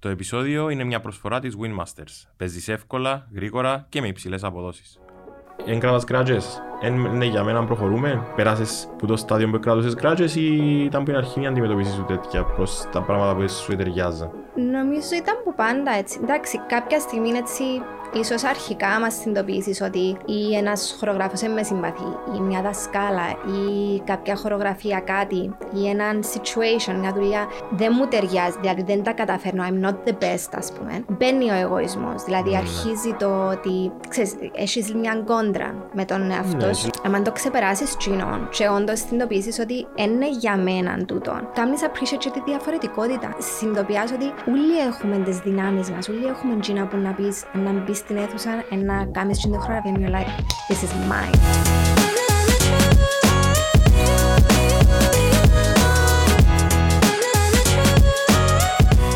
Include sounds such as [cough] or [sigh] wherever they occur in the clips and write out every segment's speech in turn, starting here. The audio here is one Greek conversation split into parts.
Το επεισόδιο είναι μια προσφορά της Winmasters. Παίζεις εύκολα, γρήγορα και με υψηλές αποδόσεις. Εν κράτας γκράτζες. Είναι για μένα προχωρούμε. Περάσεις που το στάδιο που κράτουσες γκράτζες ή ήταν που είναι αρχή να αντιμετωπίσεις σου τέτοια προς τα πράγματα που σου ταιριάζαν; Νομίζω ήταν που πάντα έτσι. Εντάξει, κάποια στιγμή έτσι ίσως αρχικά μας συνειδητοποιήσεις ότι ή ένας χορογράφος δεν με συμπαθεί, ή μια δασκάλα, ή κάποια χορογραφία κάτι, ή ένα situation, μια δουλειά δεν μου ταιριάζει, δηλαδή δεν τα καταφέρνω. I'm not the best, ας πούμε. Μπαίνει ο εγωισμός. Δηλαδή Ναι. αρχίζει το ότι ξέρεις, έχεις μια κόντρα με τον εαυτό Ναι. σου. Αν το ξεπεράσεις τσίνον και όντως συνειδητοποιήσεις ότι είναι για μένα τούτο, κάνεις appreciate και τη διαφορετικότητα. Συνειδητοποιεί ότι όλοι έχουμε τις δυνάμεις μας, όλοι έχουμε τσίνα που να πεις να μπεις στην αίθουσα και να κάνει την χοραγία and you're like, this is mine.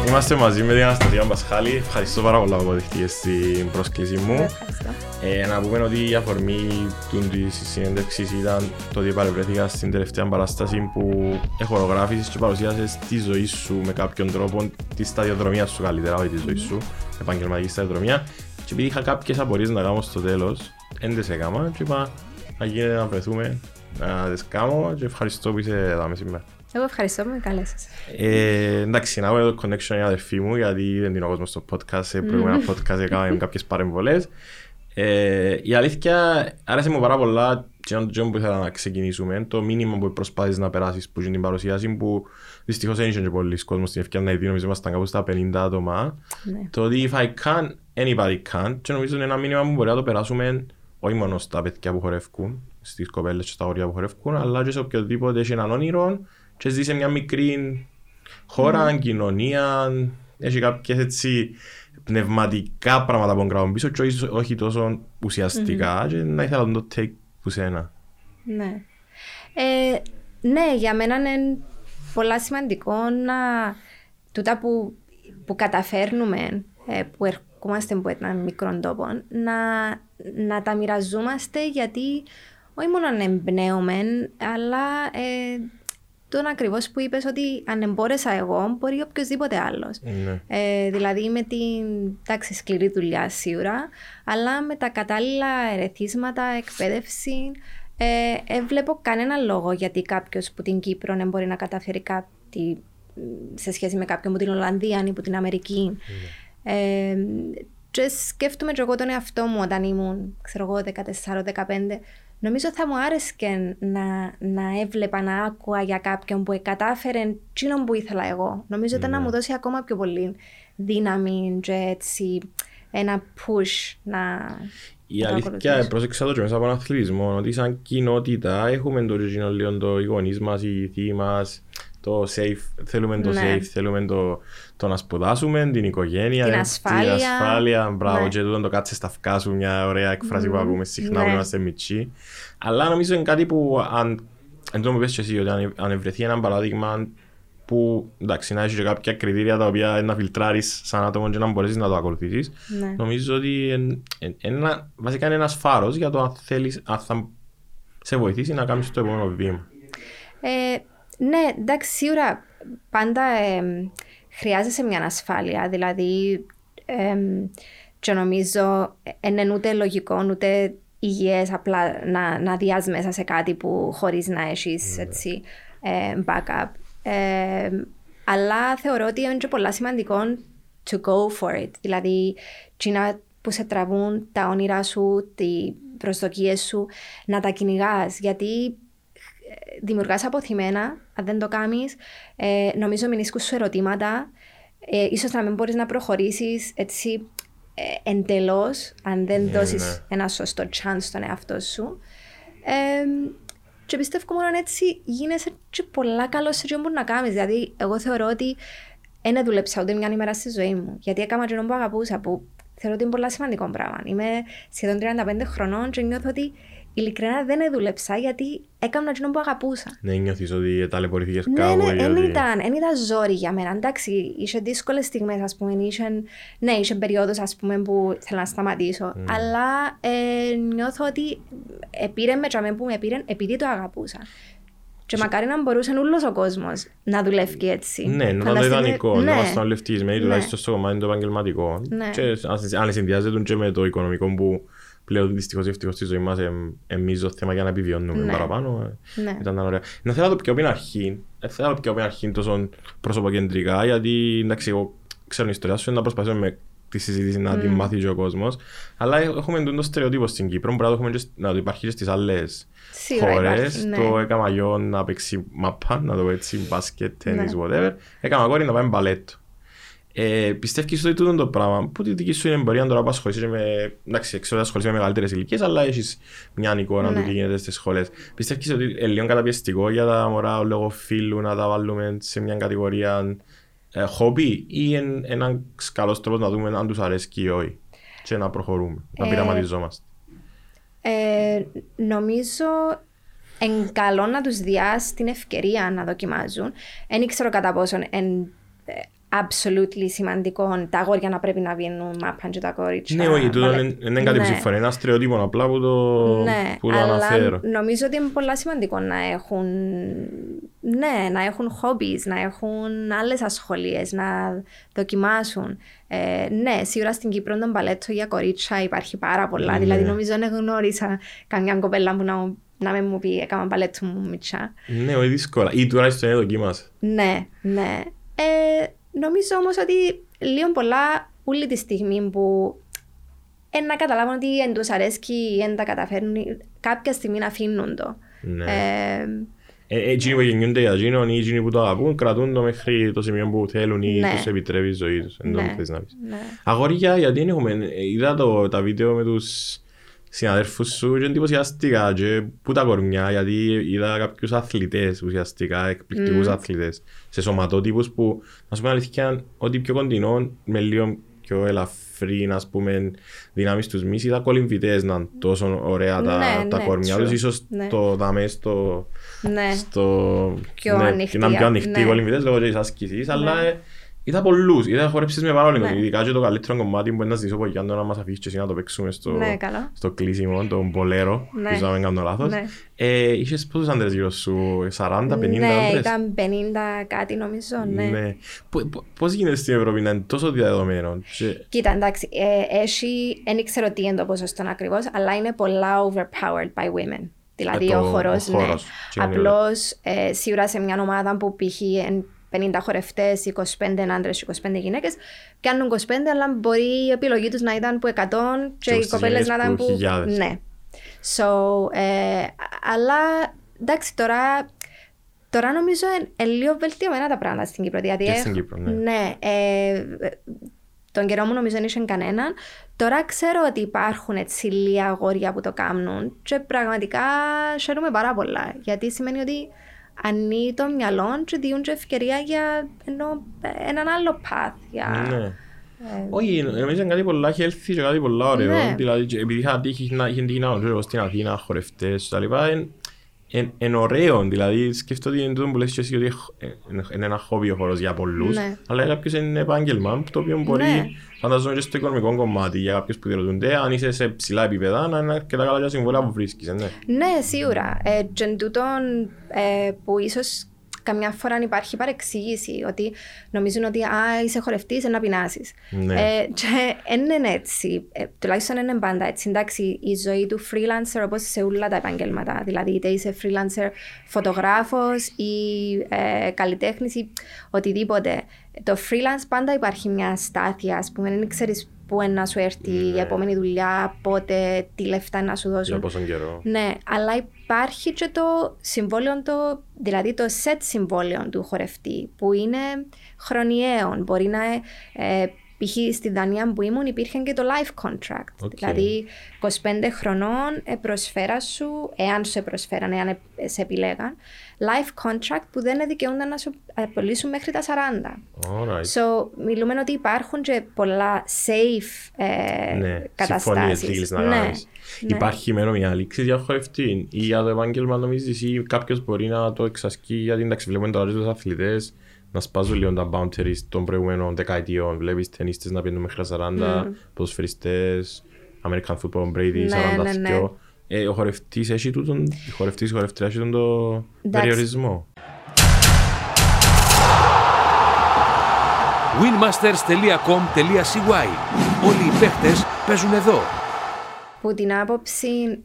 Είμαστε μαζί με την Αναστασία Μπασχάλη. Ευχαριστώ πάρα πολλά που δεχτήκες την πρόσκληση μου. Ευχαριστώ. Ε, να πούμε ότι η αφορμή τη συνέντευξη ήταν το ότι παρευρέθηκα στην τελευταία παράσταση που χορογράφησες και παρουσίασες τη ζωή σου με κάποιον τρόπο, τη σταδιοδρομία σου καλύτερα, όχι τη ζωή σου, επαγγελματική σταδιοδρομία. Και επειδή είχα κάποιες απορίε να κάνω στο τέλος, δεν τι έκανα και είπα να γίνεται να βρεθούμε, να τι κάνω και ευχαριστώ που είσαι εδώ με σήμερα. Εγώ ευχαριστώ που με καλέσατε. Ε, εντάξει, να έχουμε το connection για αδερφή μου, γιατί δεν είναι ο κόσμος στο podcast. Σε προηγούμενα podcast έκαναμε κάποιες παρεμβολές. Ε, η αλήθεια, άρεσε μου πάρα πολλά και είναι το τζόμπ που ήθελα να ξεκινήσουμε. Το μήνυμα που προσπάθεις να περάσεις που είναι την παρουσίαση που δυστυχώς δεν είχε και πολλοί κόσμος στην ευκαιρία να δει, νομίζω ήμασταν κάπου στα 50 άτομα. Ναι. Το ότι if I can, anybody can και νομίζω είναι ένα μήνυμα που μπορεί να το περάσουμε όχι μόνο στα παιδιά που χορεύουν, στις κοπέλες και στα όρια που χορεύουν, αλλά και σε οποιοδήποτε έχει έναν όνειρο και ζει σε μια μικρή χώρα, κοινωνία, έχει κάποιες έτσι πνευματικά πράγματα που κρατούν πίσω και όχι, όχι τόσο ουσιαστικά και να ήθελα να το take που σένα. Ναι. Ε, ναι, για μένα είναι πολλά σημαντικό να τούτα που, που καταφέρνουμε, ε, που ερχόμαστε από έναν μικρό τόπο, να, να τα μοιραζόμαστε γιατί όχι μόνο να εμπνέουμε, αλλά ε, τον ακριβώς που είπες ότι αν εμπόρεσα εγώ, μπορεί οποιοδήποτε άλλος. Ναι. Ε, δηλαδή με την εντάξει, σκληρή δουλειά σίγουρα, αλλά με τα κατάλληλα ερεθίσματα, εκπαίδευση. Ε, ε, βλέπω κανένα λόγο γιατί κάποιος που την Κύπρο δεν μπορεί να καταφέρει κάτι μ, σε σχέση με κάποιον που την Ολλανδία ή που την Αμερική. Ε, και σκέφτομαι και εγώ τον εαυτό μου όταν ήμουν, ξέρω εγώ, 14-15. Νομίζω θα μου άρεσε να, να έβλεπα, να άκουα για κάποιον που κατάφερε εκείνον που ήθελα εγώ. Νομίζω ήταν να μου δώσει ακόμα πιο πολύ δύναμη και έτσι ένα push να. Η να το αλήθεια, ακολουθήσω. πρόσεξα το και μέσα από τον αθλητισμό, ότι σαν κοινότητα έχουμε το original λίγο το οι γονείς μας, οι θείοι μας, το safe, θέλουμε το Ναι. safe, θέλουμε το, το να σπουδάσουμε, την οικογένεια, Την ε, ασφάλεια. την ασφάλεια, μπράβο, Ναι. και τούτο το κάτσε στα αυκά σου, μια ωραία έκφραση που ακούμε συχνά Ναι. που είμαστε μητσί. Αλλά νομίζω είναι κάτι που αν, εν τω που πες και εσύ, ότι αν, αν βρεθεί ένα παράδειγμα που εντάξει, να έχει και κάποια κριτήρια τα οποία να φιλτράρεις σαν άτομο και να μπορέσεις να το ακολουθήσεις, Ναι. Νομίζω ότι εν, εν, ένα, βασικά είναι ένας φάρος για το αν θέλεις, αν θα σε βοηθήσει να κάνεις το επόμενο βήμα. Ε, ναι, εντάξει, σίγουρα πάντα ε, χρειάζεσαι μια ασφάλεια. Δηλαδή, ε, και νομίζω δεν είναι ούτε λογικό ούτε υγιές απλά να, να διάς μέσα σε κάτι που χωρίς να έχεις έτσι, ε, backup. Ε, αλλά θεωρώ ότι είναι και πολλά σημαντικό to go for it. Δηλαδή, τσίνα που σε τραβούν τα όνειρά σου, τις προσδοκίες σου, να τα κυνηγάς. Γιατί δημιουργάς αποθυμένα, αν δεν το κάνεις, ε, νομίζω μηνίσκουν σου ερωτήματα, ε, ίσως να μην μπορείς να προχωρήσεις έτσι ε, εντελώς, αν δεν Ναι, δώσεις ναι. ένα σωστό chance στον εαυτό σου. Ε, και πιστεύω μόνο έτσι γίνεσαι και πολλά καλός σε αυτό που να κάνεις. Δηλαδή, εγώ θεωρώ ότι δεν δούλεψα ούτε μια ημέρα στη ζωή μου. Γιατί έκανα αυτό που αγαπούσα, που θεωρώ ότι είναι πολύ σημαντικό πράγμα. Είμαι σχεδόν 35 χρονών και νιώθω ότι ειλικρινά δεν δούλεψα γιατί έκανα αυτό που αγαπούσα. Ναι, νιώθεις ότι ταλαιπωρηθήκες Ναι, κάπου. ναι, ή δεν ότι- ήταν, δεν ήταν ζόρι για μένα. Εντάξει, είχε δύσκολες στιγμές, ας πούμε. Είχε, ναι, είχε περίοδος, ας πούμε, που ήθελα να σταματήσω. Αλλά ε, νιώθω ότι επήρε με τζαμέ που με πήρε επειδή το αγαπούσα. Και μακάρι να μπορούσε όλο ο κόσμος να δουλεύει έτσι. Ναι, να ήταν το Φανταστείτε- ιδανικό, ναι. να ήμασταν όλοι ευτυχισμένοι Ναι. τουλάχιστον στο κομμάτι το επαγγελματικό. Ναι. Και αν- αν συνδυάζεται και με το οικονομικό που πλέον δυστυχώς ή ευτυχώς στη ζωή μας εμ- εμείς το θέμα για να επιβιώνουμε Ναι. παραπάνω. ε, Ναι. Ήταν ωραία. Να θέλω να το πιω από την αρχή. Δεν θέλω να το πιω από την αρχή τόσο προσωποκεντρικά, γιατί εντάξει, εγώ ξέρω την ιστορία σου, να προσπαθήσω με τη συζήτηση να την μάθει και ο κόσμος. Αλλά ε- έχουμε το στερεότυπο στην Κύπρο, μπορεί να το, έχουμε και, σ- να το υπάρχει και στις άλλες Σίγουρα χώρες. υπάρχει, ναι. Το έκανα γιο να παίξει μαπά, να το πω έτσι, μπάσκετ, τέννις, Ναι. whatever. Έκανα κόρη να πάει μπαλέτο. Ε, πιστεύεις ότι τούτο το πράγμα; Που τη δική σου είναι εμπειρία τώρα που ασχολείσαι με. Εντάξει, ξέρω ότι ασχολείσαι με μεγαλύτερες ηλικίες, αλλά έχεις μια εικόνα Ναι. του τι γίνεται στις σχολές. Πιστεύεις ότι είναι λίγο καταπιεστικό για τα μωρά λόγω φίλου να τα βάλουμε σε μια κατηγορία ε, χόμπι ή είναι ένα καλός τρόπος να δούμε αν τους αρέσει ή όχι και να προχωρούμε, να Ε, πειραματιζόμαστε. Ε, νομίζω εν καλό να τους διάσει την ευκαιρία να δοκιμάζουν. Δεν ξέρω κατά πόσον εν ε, absolutely σημαντικό τα αγόρια να πρέπει να βγαίνουν μάπαν και τα κορίτσια. Ναι, όχι, τούτο μπαλέ- είναι είναι κάτι που Ναι. συμφωνεί. Είναι ένα στερεότυπο απλά που το, Ναι, που το αλλά αναφέρω. νομίζω ότι είναι πολύ σημαντικό να έχουν, ναι, να έχουν hobbies, να έχουν άλλες ασχολίες, να δοκιμάσουν. Ε, ναι, σίγουρα στην Κύπρο τον παλέτο για κορίτσια υπάρχει πάρα πολλά. Ναι. Δηλαδή νομίζω δεν γνώρισα καμιά κοπέλα που να, μου- να με μου πει έκανα παλέτο μου μητσά. Ναι, όχι δύσκολα. Ή τουλάχιστον είναι δοκίμασε. Ναι, ναι. Ε, νομίζω όμως ότι λίγο πολλά όλη τη στιγμή που ε, να καταλάβουν ότι εν τους αρέσκει ή εν τα καταφέρνουν, κάποια στιγμή να αφήνουν το. Ναι. Ε, Ε, εκείνοι που γεννιούνται για εκείνον ή εκείνοι που το αγαπούν κρατούν το μέχρι το σημείο που θέλουν ή Ναι. τους επιτρέπει η ζωή τους. Εν τω Ναι. θες να πεις. ναι. Αγόρια, γιατί δεν έχουμε... ε, Είδα το, τα βίντεο με τους συναδέρφους σου και εντυπωσιαστικά και που τα κορμιά γιατί είδα κάποιους αθλητές ουσιαστικά, εκπληκτικούς αθλητές σε σωματότυπους που να σου πούμε αλήθεια ότι πιο κοντινό με λίγο πιο ελαφρύ ας πούμε δυνάμεις τους μυς είδα κολυμβητές να είναι τόσο ωραία τα, Ναι, τα ναι, κορμιά true. τους ίσως Ναι. το δάμε στο ναι. στο... Πιο ναι, ανοιχτή, Να είναι πιο ανοιχτοί ναι. οι κολυμβητές λόγω της άσκησης, αλλά ε, είδα πολλούς, είδα χορέψεις με πάρα πολύ Ναι. ειδικά και το καλύτερο κομμάτι που είναι να ζητήσω από Γιάννο να μας αφήσεις και εσύ να το παίξουμε στο, Ναι, καλό. στο κλείσιμο, τον πολέρο, Ναι. πίσω να μην κάνω λάθος. Ναι. Ε, είχες πόσους άντρες γύρω σου, 40-50 ναι, άντρες; ήταν 50 κάτι νομίζω, ναι. Πο- πο- Πώς γίνεται στην Ευρώπη να είναι τόσο διαδεδομένος. Και... Κοίτα, εντάξει, ε, έχει, δεν ξέρω τι είναι το ποσοστό ακριβώς, αλλά είναι πολλά overpowered by women. Δηλαδή Ε, ο το- χώρο, ο ναι. χώρος. Τι είναι Απλώς ε, σίγουρα σε μια ομάδα που π.χ. εν 50 χορευτέ, 25 άντρες, 25 γυναίκες, πιάνουν 25, αλλά μπορεί η επιλογή τους να ήταν που 100 και Και οι στις κοπέλες γυναίκες να ήταν που που. χιλιάδες. Ναι. So, ε, αλλά εντάξει, τώρα Τώρα νομίζω είναι λίγο βελτιωμένα τα πράγματα στην Κύπρο. Δηλαδή, Και έχ- στην Κύπρο, ναι. ναι ε, τον καιρό μου νομίζω δεν είχε κανέναν. Τώρα ξέρω ότι υπάρχουν έτσι λίγα αγόρια που το κάνουν και πραγματικά χαίρομαι πάρα πολλά. Γιατί σημαίνει ότι ανοίγει το μυαλό και διούν και ευκαιρία για ενώ, έναν άλλο path. Για, Ναι. ε, Όχι, νομίζω είναι κάτι πολλά healthy και κάτι πολλά ωραίο. Ναι. Δηλαδή, και επειδή είχα τύχει να είχε τύχει να γνωρίζω στην Αθήνα χορευτές και τα λοιπά, είναι- είναι είναι ωραίο. Δηλαδή, σκέφτομαι ότι είναι τούτο που λες και εσύ ότι έχ- ε, είναι- είναι ένα χόμπι ο χώρος για πολλούς, Ναι. αλλά για κάποιους είναι επάγγελμα, το οποίο μπορεί, Ναι. φανταζόμαι και στο οικονομικό κομμάτι, για κάποιους που διερωτούνται, αν είσαι σε ψηλά επίπεδα, να είναι αρκετά καλά για συμβόλαια που βρίσκεις, ε, ναι. Ναι, σίγουρα. Ε, και εν τούτον, ε, που ίσως καμιά φορά υπάρχει παρεξήγηση ότι νομίζουν ότι α, είσαι χορευτής, να πεινάσεις. Ναι. Ε, και δεν είναι έτσι. Ε, τουλάχιστον δεν είναι πάντα έτσι. Εντάξει, η ζωή του freelancer όπως σε όλα τα επαγγέλματα. Δηλαδή, είτε είσαι freelancer φωτογράφος ή ε, καλλιτέχνης ή οτιδήποτε. Το freelance πάντα υπάρχει μια στάθεια, ας πούμε. Δεν ξέρεις πού είναι να σου έρθει η Ναι. επόμενη δουλειά, πότε, τι λεφτά να σου δώσουν. Για πόσον καιρό. Ναι, αλλά υπάρχει και το συμβόλαιο, το, δηλαδή το set συμβόλαιο του χορευτή, που είναι χρονιαίο. Μπορεί να, ε, π.χ. στη Δανία που ήμουν υπήρχε και το life contract. OK. Δηλαδή 25 χρονών ε, προσφέρα σου, εάν σε προσφέραν, εάν ε, σε επιλέγαν, life contract που δεν δικαιούνται να σου απολύσουν μέχρι τα 40. Alright. So, μιλούμε ότι υπάρχουν και πολλά safe ε, Ναι, καταστάσεις. συμφωνίες deals να ναι, κάνεις. ναι. Υπάρχει ημερομηνία λήξης για χορευτή ή για το επάγγελμα νομίζεις ή κάποιος μπορεί να το εξασκεί γιατί εντάξει βλέπουμε τώρα και τους αθλητές να σπάζουν λίγο τα boundaries των προηγούμενων δεκαετιών. Βλέπεις ταινίστες να πιένουν μέχρι τα 40, ποδοσφαιριστές, American football, Brady, Ναι, 42. ναι, ναι. ε, ο χορευτής έχει τούτον, η χορευτής, η χορευτρία έχει τούτον το Εντάξει. περιορισμό. winmasters.com.cy Όλοι οι παίχτες παίζουν εδώ. Που την άποψη,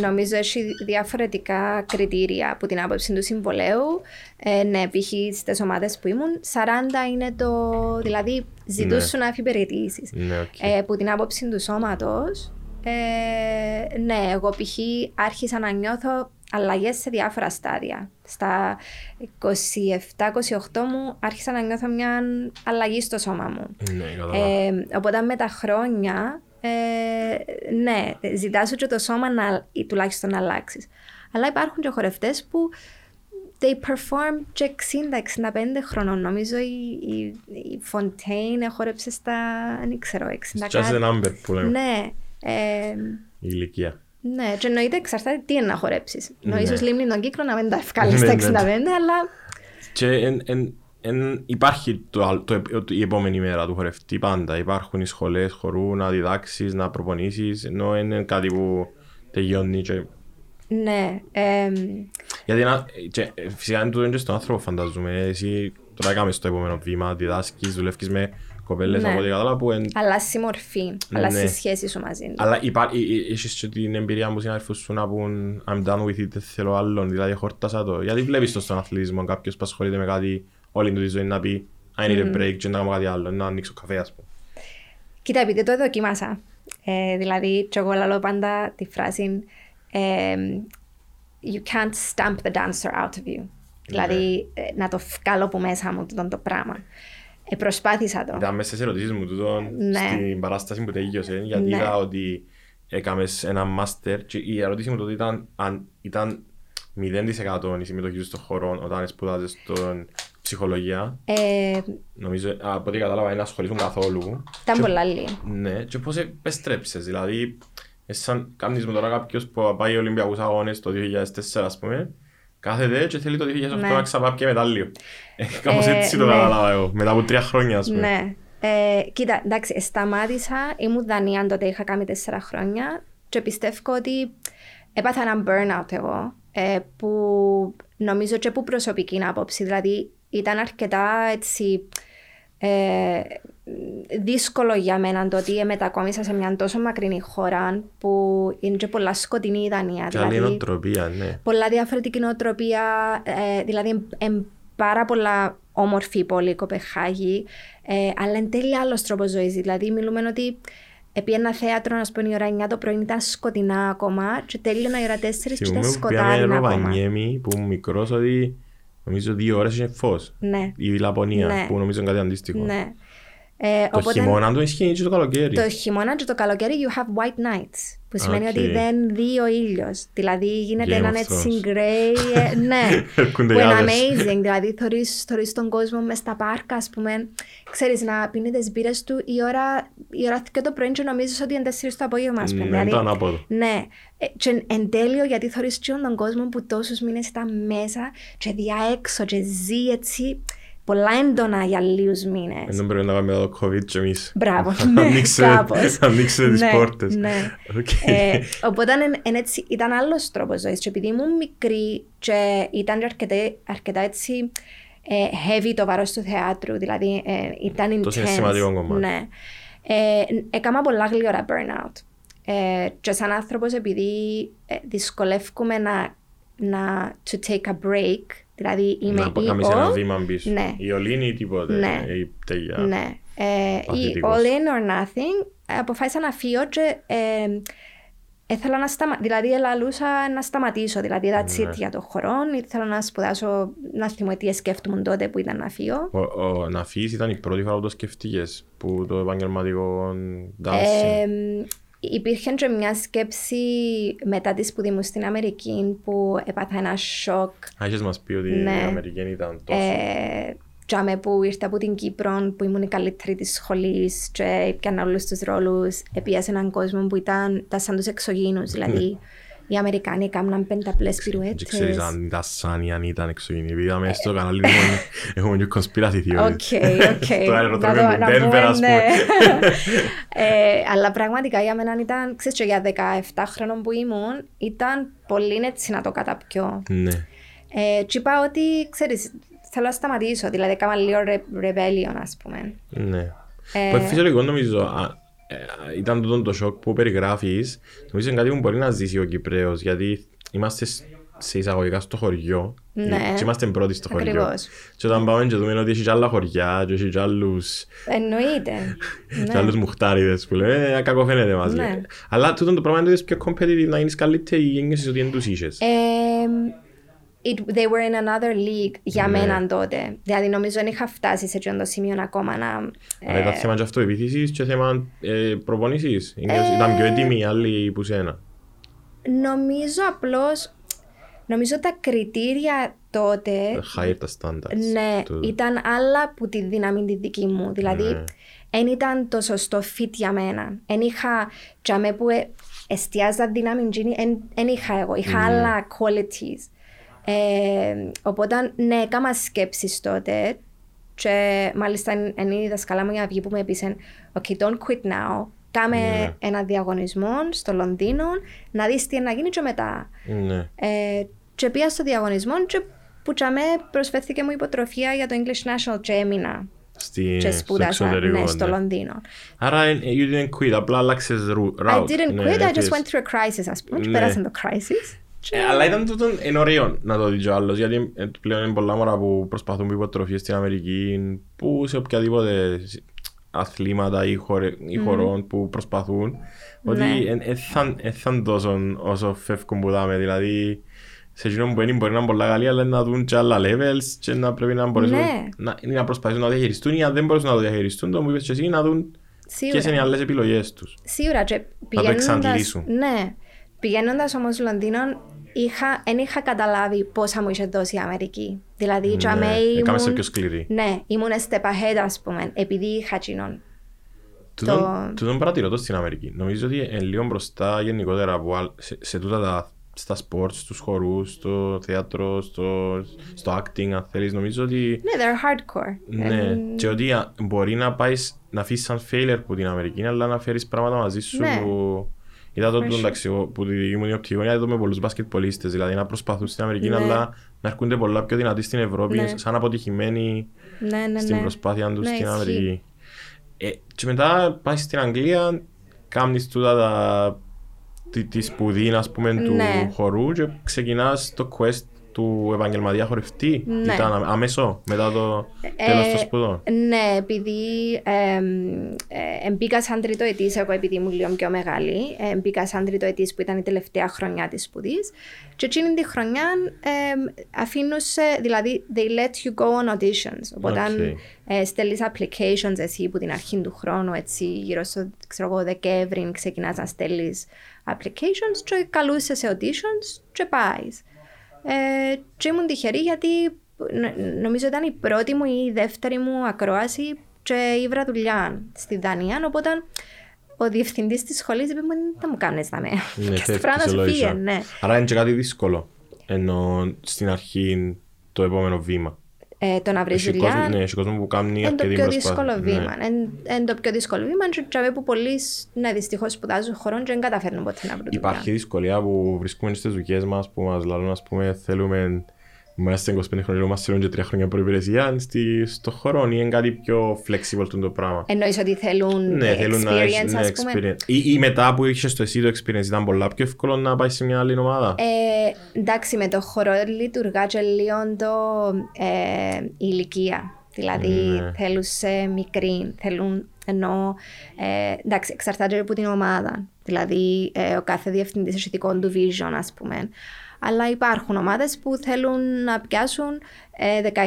νομίζω έχει διαφορετικά κριτήρια. Που την άποψη του συμβολέου, ε, ναι, π.χ. στις ομάδες που ήμουν, 40 είναι το. Δηλαδή, ζητούσουν να αφυπηρετήσεις. Ναι, οκ. Ε, που την άποψη του σώματος, ε, ναι, εγώ π.χ. άρχισα να νιώθω αλλαγές σε διάφορα στάδια. Στα 27-28 μου άρχισα να νιώθω μια αλλαγή στο σώμα μου. Ναι, καταλάβω. Ε, οπότε με τα χρόνια, ε, ναι, ζητά σου και το σώμα να, ή τουλάχιστον να αλλάξεις. Αλλά υπάρχουν και χορευτές που they perform και 60-65 χρονών. Νομίζω η, η, η Fontaine χόρεψε στα, δεν ξέρω, 60 It's just κάτι. a number που λέμε, Ναι. Ε, η ηλικία. ναι, και εννοείται εξαρτάται τι είναι να χορέψεις. Ναι. Ναι. Ίσως λίμνη τον κύκλο να μην τα ευκάλει Ναι, στα 65, ναι. αλλά Και εν, εν, εν, υπάρχει το, άλλο- το, το, η επόμενη μέρα του χορευτή πάντα. Υπάρχουν οι σχολές χορού να διδάξεις, να προπονήσεις, ενώ είναι κάτι που τελειώνει και... ναι. Ε, Γιατί να, και, ε, φυσικά είναι τούτο και στον άνθρωπο φανταζούμε. Εσύ τώρα κάμε στο επόμενο βήμα, διδάσκεις, δουλεύεις με κοπέλες Ναι. από ό,τι κατάλαβα που εν, αλλάζει η μορφή, αλλάζει Ναι. η σχέση σου μαζί του. Αλλά υπά- ε- ε- έχεις και την εμπειρία μου συνάδελφους σου να πούν I'm done with it, δεν θέλω άλλον, δηλαδή χόρτασα το. Γιατί βλέπεις το στον αθλητισμό κάποιος που ασχολείται με κάτι όλη του τη ζωή να πει I need a break και να κάνω κάτι άλλο, να ανοίξω καφέ ας πούμε. Κοίτα, επειδή το δοκίμασα. Ε, δηλαδή, και εγώ λέω πάντα τη φράση ε, You can't stamp the dancer out of you. Δηλαδή, ε, να το βγάλω από μέσα μου τούτο το πράγμα. Ε, προσπάθησα το. Ήταν μέσα στις ερωτήσεις μου τούτο Ναι. στην παράσταση που τελείωσε, γιατί Ναι. είδα ότι έκαμες ένα μάστερ και η ερώτηση μου τότε ήταν αν ήταν 0% η συμμετοχή σου στον χώρο όταν σπουδάζες στον ψυχολογία. Ε, Νομίζω, από ό,τι κατάλαβα, δεν ασχολήσουν καθόλου. ήταν Και- πολλά λίγη. Ναι, και πώς επέστρεψες, δηλαδή, ε, σαν κάνεις μου τώρα κάποιος που πάει Ολυμπιακούς Αγώνες το 2004, ας πούμε, κάθεται και θέλει το 2008 Ναι. να ξαπάει και μετάλλιο. Ε, Κάπως Ε, έτσι το ναι. κατάλαβα εγώ, μετά από τρία χρόνια, ας πούμε. Ναι. Ε, κοίτα, εντάξει, σταμάτησα, ήμουν Δανία τότε, είχα κάνει τέσσερα χρόνια και πιστεύω ότι έπαθα ένα burnout εγώ, ε, που νομίζω και που προσωπική άποψη, δηλαδή ήταν αρκετά έτσι ε, δύσκολο για μένα το ότι μετακόμισα σε μια τόσο μακρινή χώρα που είναι και πολλά σκοτεινή η Δανία. Και άλλη δηλαδή, νοοτροπία, ναι. πολλά διαφορετική νοοτροπία, ε, δηλαδή εν πάρα πολλά όμορφη η πόλη η Κοπεχάγη, ε, αλλά εν τέλει άλλος τρόπος ζωής. Δηλαδή μιλούμε ότι επί ένα θέατρο, να πούμε, η ώρα 9 το πρωί ήταν σκοτεινά ακόμα και τέλειωνα η ώρα 4 και ήταν Θυμούμαι που πήγαμε σκοτάδι ακόμα. Ροβανιέμι, που ήμουν μικρός, ότι νομίζω δύο ώρες είναι φως. Ναι, Η Λαπωνία, Ναι. που νομίζω είναι κάτι αντίστοιχο. ναι. Ε, Το οπότε- χειμώνα του ισχύει και το καλοκαίρι. Το χειμώνα και το καλοκαίρι you have white nights. Που σημαίνει Οκ. ότι δεν δει ο ήλιος. Δηλαδή γίνεται Game έναν of έτσι Thrones. γκρέι. ε, ναι. [laughs] Έρχονται που οι είναι άντρες. amazing. Δηλαδή θωρείς, θωρείς τον κόσμο μες στα πάρκα, ας πούμε. Ξέρεις, να πίνεις τις μπύρες του η ώρα, η ώρα και το πρωί και νομίζεις ότι είναι 4 το απόγευμα, ας πούμε. Ναι, το ανάποδο. Ναι. Ε, και εν τέλειο, γιατί θωρείς και τον κόσμο που τόσους μήνες ήταν μέσα και διά έξω και ζει έτσι πολλά έντονα για λίγους μήνες. Δεν πρέπει να πάμε εδώ το COVID και εμείς. Μπράβο, [laughs] ναι, Ανοίξε- κάπως. Ανοίξε τις Ναι, πόρτες. ναι. Οκ. Ε, οπότε εν- εν έτσι, ήταν άλλος τρόπος ζωής. Και επειδή ήμουν μικρή και ήταν και αρκετά, αρκετά έτσι ε, heavy το βάρος του θεάτρου, δηλαδή ε, ήταν intense. Το συναισθηματικό κομμάτι. Ναι. Ε, έκανα πολλά γλυόρα burnout. Ε, και σαν άνθρωπος, επειδή ε, δυσκολεύομαι να, να to take a break, δηλαδή είμαι Να ή κάνεις ένα all, βήμα πίσω. Ναι. Η Ολίνη ή τίποτε. Ναι. Η τέλεια. ναι. Ε, ή Παθητικός. all in or nothing, ε, αποφάσισα να φύγω και ε, ήθελα να σταματήσω, δηλαδή ελαλούσα να σταματήσω, δηλαδή that's Ναι. it για το χρόνο, ήθελα να σπουδάσω, να θυμώ τι σκέφτομαι τότε που ήταν να φύγω. Ο, ο, να φύγεις ήταν η πρώτη φορά που το σκεφτήκες, που το επαγγελματικό dancing. Ε, υπήρχε και μια σκέψη μετά τη σπουδή μου στην Αμερική που έπαθα ένα σοκ Α, είχες μας πει ότι ναι. η Αμερική ήταν τόσο. Ε, τζάμε που ήρθα από την Κύπρο που ήμουν η καλύτερη της σχολής και έπιανα όλους τους ρόλους επία σε έναν κόσμο που ήταν, ήταν σαν τους εξωγήινους [laughs] δηλαδή οι Αμερικάνοι έκαναν πενταπλές Δεν πυρουέτες. ξέρεις αν ήταν σαν ή αν ήταν εξωγενή. Είδαμε στο κανάλι μου, έχουμε και conspiracy theories. Οκ, οκ. Το αεροδρόμιο Να του το- να Denver, πούμε, ας ναι. πούμε. [laughs] Ε, Αλλά πραγματικά για μένα ήταν, ξέρεις, και για 17 χρόνων που ήμουν, ήταν πολύ έτσι να το καταπιώ. Ναι. Ε, και είπα ότι, ξέρεις, θέλω να σταματήσω, δηλαδή έκανα λίγο re- rebellion, ας πούμε. Ναι. Ε, Που είναι φυσιολογικό νομίζω. Α, ε, Ήταν τούτο το σοκ που περιγράφεις. Νομίζω είναι κάτι που μπορεί να ζήσει ο Κυπρέος. Γιατί είμαστε σ- σε εισαγωγικά στο χωριό. Ναι. Και είμαστε πρώτοι στο χωριό. Ακριβώς. Και όταν πάμε και δούμε ότι έχει και άλλα χωριά και έχει και άλλους, Εννοείται. [laughs] και άλλους μουχτάριδες που λένε «Ε, κακό φαίνεται μας. Ναι. λέει. Αλλά τούτο το πράγμα είναι το πιο competitive να γίνεις καλύτερη ή ένιωσες ότι είναι τους είχες. Ε, it, they were in another league για Ναι. μένα τότε. Δηλαδή νομίζω δεν είχα φτάσει σε αυτό το σημείο ακόμα να... Αλλά ήταν θέμα και αυτοεπίθεσης και θέμα ε, προπονήσεις. Ήταν πιο έτοιμοι οι άλλοι που σένα. Νομίζω απλώς... Νομίζω τα κριτήρια τότε Higher τα standards. ναι, του- ήταν άλλα που τη δύναμη τη δική μου. Δηλαδή, Ναι. δεν ήταν το σωστό fit για μένα. Εν είχα, τζαμέ που ε, εστιάζα δύναμη, δεν είχα εγώ. Είχα άλλα qualities. Ε, οπότε, ναι, έκανα σκέψεις τότε και μάλιστα είναι η δασκαλά μου για να βγει που με έπεισε «Okay, don't quit now». Κάμε Ναι. ένα διαγωνισμό στο Λονδίνο, να δεις τι να γίνει και μετά. Ναι. Ε, και πήγα στο διαγωνισμό και που τσαμέ προσφέρθηκε μου υποτροφία για το English National και έμεινα Στη, και στο σπούδασα εξωτερικό. ναι, στο ναι. Λονδίνο. Άρα ε, you didn't quit, απλά άλλαξες route. I didn't ναι, quit, I just επίσης. went through a crisis ας πούμε και Ναι. πέρασε το crisis. Ε, αλλά ήταν τούτο εν ωραίο να το δει και ο άλλος, γιατί ε, πλέον είναι πολλά μωρά που προσπαθούν που υποτροφίες στην Αμερική, που σε οποιαδήποτε αθλήματα ή, χωρε, ή χωρών που προσπαθούν, ότι Ναι. δεν θα τόσο όσο φεύγουν που δάμε, δηλαδή σε εκείνο που είναι μπορεί να είναι πολλά καλή, αλλά να δουν και άλλα levels και να πρέπει να μπορέσουν Ναι. να, ή να προσπαθήσουν να το διαχειριστούν ή αν δεν μπορούν να το διαχειριστούν, το μου είπες και εσύ, να δουν ποιες είναι οι Σίγουρα. άλλες επιλογές τους. Σίγουρα και πηγαίνοντας, εξαντλήσουν. ναι, πηγαίνοντας όμως Λονδίνο είχα, εν είχα καταλάβει πόσα μου είχε δώσει η Αμερική. Δηλαδή, ναι, Ναι, έκαμες σε ήμουν, πιο σκληρή. ναι, ήμουν step ahead ας πούμε, επειδή είχα κοινόν. Τούτον τούτον παρατηρώ το στην Αμερική. Νομίζω ότι είναι λίγο μπροστά γενικότερα από άλλ- σε, σε τούτα τα στα sports, στους χορούς, στο θέατρο, στο, στο acting, αν θέλεις. Νομίζω ότι Ναι, they're hardcore. ναι, Ε, και ότι α, μπορεί να πάεις να αφήσεις σαν failure που την Αμερική, αλλά να φέρεις πράγματα μαζί σου Ναι. που... Είδα το For του sure. εντάξει, εγώ, που τη δική μου είναι οπτική γωνία, είδα το με πολλούς μπασκετπολίστες, δηλαδή να προσπαθούν στην Αμερική, Ναι. αλλά να έρχονται πολλά πιο δυνατοί στην Ευρώπη, Ναι. σαν αποτυχημένοι ναι, ναι, στην ναι. προσπάθεια τους Ναι, στην ισχύει. Αμερική. Ε, και μετά πάει στην Αγγλία, κάνεις τούτα τα, τη, τη σπουδή ας πούμε, του Ναι. χορού και ξεκινάς το quest του επαγγελματία χορευτή. Ναι. Ήταν αμέ- αμέσως μετά το τέλος των σπουδών. Ναι, επειδή ε, ε, μπήκα σαν τρίτο ετής, εγώ επειδή ήμουν λίγο πιο μεγάλη, ε, μπήκα σαν τρίτο ετής που ήταν η τελευταία χρονιά της σπουδής και εκείνη τη χρονιά ε, αφήνουν σε, δηλαδή they let you go on auditions. Οπότε Οκ. ε, στέλνεις applications εσύ που την αρχή του χρόνου, έτσι γύρω στο ξέρω εγώ, Δεκέμβρη ξεκινάς να στέλνεις applications και καλούν σε σε auditions και πάεις. Ε, και ήμουν τυχερή γιατί νο- νομίζω ήταν η πρώτη μου ή η δεύτερη μου ακρόαση και ήβρα δουλειά στη Δανία. Οπότε ο διευθυντής της σχολής είπε μου: Δεν μου κάνεις να με. Ναι, και στη φεύγεις, φράνα σου ελόγησα. πήγε, ναι. Άρα είναι και κάτι δύσκολο. Ενώ στην αρχή το επόμενο βήμα. Ε, το να βρεις Έχει δουλειά κόσμο, ναι, έχει κόσμο που κάνει είναι το αρκετή πιο προσπάθεια. δύσκολο Ναι. βήμα. Είναι το πιο δύσκολο βήμα. Και τσαβέ που πολλοί ναι, δυστυχώς σπουδάζουν χωρών και δεν καταφέρνουν ποτέ να βρουν δουλειά. Υπάρχει δυσκολία που βρίσκουμε στις δουλειές μας που μας λαλούν ας πούμε θέλουμε είμαστε 25 χρόνια, μας θέλουν και 3 χρόνια προϋπηρεσία στη, στο χώρο ή είναι κάτι πιο flexible το το πράγμα. Εννοείς ότι θέλουν ναι, θέλουν να έχεις experience, ναι, ας πούμε. experience. Ή, ή μετά που είχες το εσύ το experience ήταν πολλά πιο εύκολο να πάεις σε μια άλλη ομάδα; Ε, εντάξει, με το χορό λειτουργά και λίγο το ε, η ηλικία. Δηλαδή Ναι. θέλουν σε μικρή, θέλουν ενώ. Ε, εντάξει, εξαρτάται από την ομάδα. Δηλαδή ε, ο κάθε διευθυντής έχει δικό του vision, ας πούμε. Αλλά υπάρχουν ομάδες που θέλουν να πιάσουν ε, 19,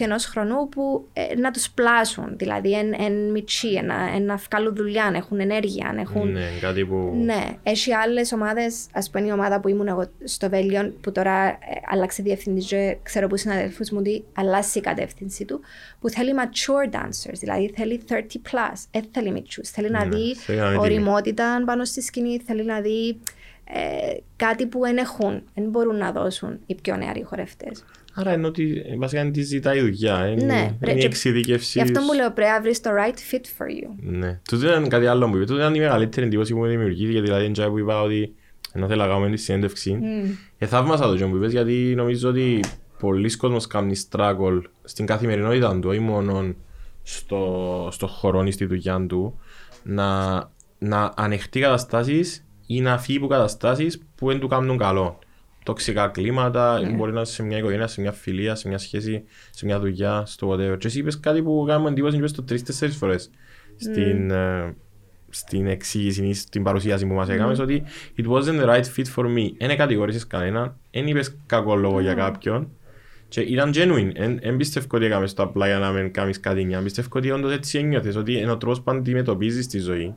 20, 21 χρονού που ε, να τους πλάσουν. Δηλαδή εν, εν μητσί, να, να βγάλουν δουλειά, να έχουν ενέργεια, να έχουν ναι, κάτι που... ναι, έχει άλλες ομάδες. Α πούμε, η ομάδα που ήμουν εγώ στο Βέλγιο, που τώρα ε, άλλαξε διευθυντή, και ξέρω που συναδέλφους μου ότι αλλάζει η κατεύθυνση του, που θέλει mature dancers, δηλαδή θέλει 30 plus, δεν θέλει μητσού. Θέλει να Ναι, δει θέλει να είναι έτοιμοι. οριμότητα πάνω στη σκηνή, θέλει να δει ε, κάτι που δεν έχουν, δεν μπορούν να δώσουν οι πιο νεαροί χορευτές. Άρα ενώ ότι ε, βασικά είναι τη ζητάει η δουλειά. Είναι, Ναι, είναι ρε, η και- εξειδικεύση. Γι' αυτό μου λέω πρέπει να βρεις το right fit for you. Ναι. Τούτο ήταν κάτι άλλο που είπε. Τούτο ήταν η μεγαλύτερη εντύπωση που μου δημιουργήθηκε. Δηλαδή, είναι που είπα ότι ενώ θέλω να κάνουμε τη συνέντευξη. Ε, θαύμασα το τζον που είπες γιατί νομίζω ότι πολλοί κόσμος κάνουν struggle στην καθημερινότητα του, όχι μόνο στο, στο χώρο ή στη δουλειά του, να, να ανεχτεί καταστάσεις ή να φύγει από καταστάσεις που δεν του κάνουν καλό. Τοξικά κλίματα, μπορεί να είναι σε μια οικογένεια, σε μια φιλία, σε μια σχέση, σε μια δουλειά, στο whatever. Και εσύ είπες κάτι που κάνουμε εντύπωση είπες το τρεις-τέσσερις φορές στην, ε, στην εξήγηση ή στην παρουσίαση που μας έκανες ότι it wasn't the right fit for me. Δεν κατηγορήσεις κανέναν, δεν είπες κακό λόγο για κάποιον και ήταν genuine. Δεν πιστεύω ότι έκαμες το απλά για να μην κάνεις κάτι νιά. Πιστεύω ότι όντως έτσι ένιωθες, ότι είναι ο τρόπος που αντιμετωπίζεις τη ζωή.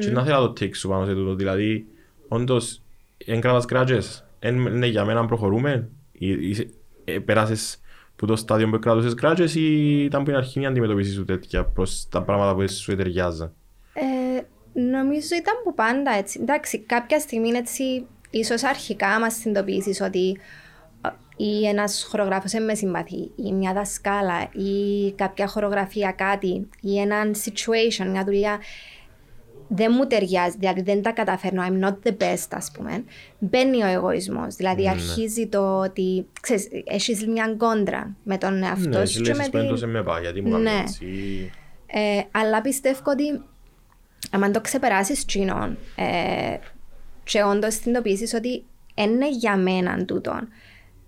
Και να θέλω να το take σου πάνω σε τούτο. Δηλαδή, όντως, εν κράτας κράτζες, είναι για μένα να προχωρούμε. Ή- είσαι- ε, Πέρασες που το στάδιο που κράτουσες κράτζες ή ήταν που είναι αρχή η αντιμετωπίση σου τέτοια προς τα πράγματα που σου ταιριάζαν. Ε, νομίζω ήταν που πάντα έτσι. Εντάξει, κάποια στιγμή έτσι, ίσως αρχικά μας συνειδητοποιήσεις ότι ε, ή ένας χορογράφος δεν με συμπαθεί ή μια δασκάλα ή κάποια χορογραφία κάτι ή έναν situation, μια δουλειά δεν μου ταιριάζει, δηλαδή δεν τα καταφέρνω, I'm not the best ας πούμε, μπαίνει ο εγωισμός, δηλαδή αρχίζει το ότι, ξέρεις, έχεις μια κόντρα με τον εαυτό Ναι, σου εσύ και λες με εσπέντος την... σε με πάει, γιατί μου κάνεις Ναι. έτσι. Ε, αλλά πιστεύω ότι αν το ξεπεράσεις τσίνον ε, και όντως συνειδητοποιήσεις ότι είναι για μένα τούτο,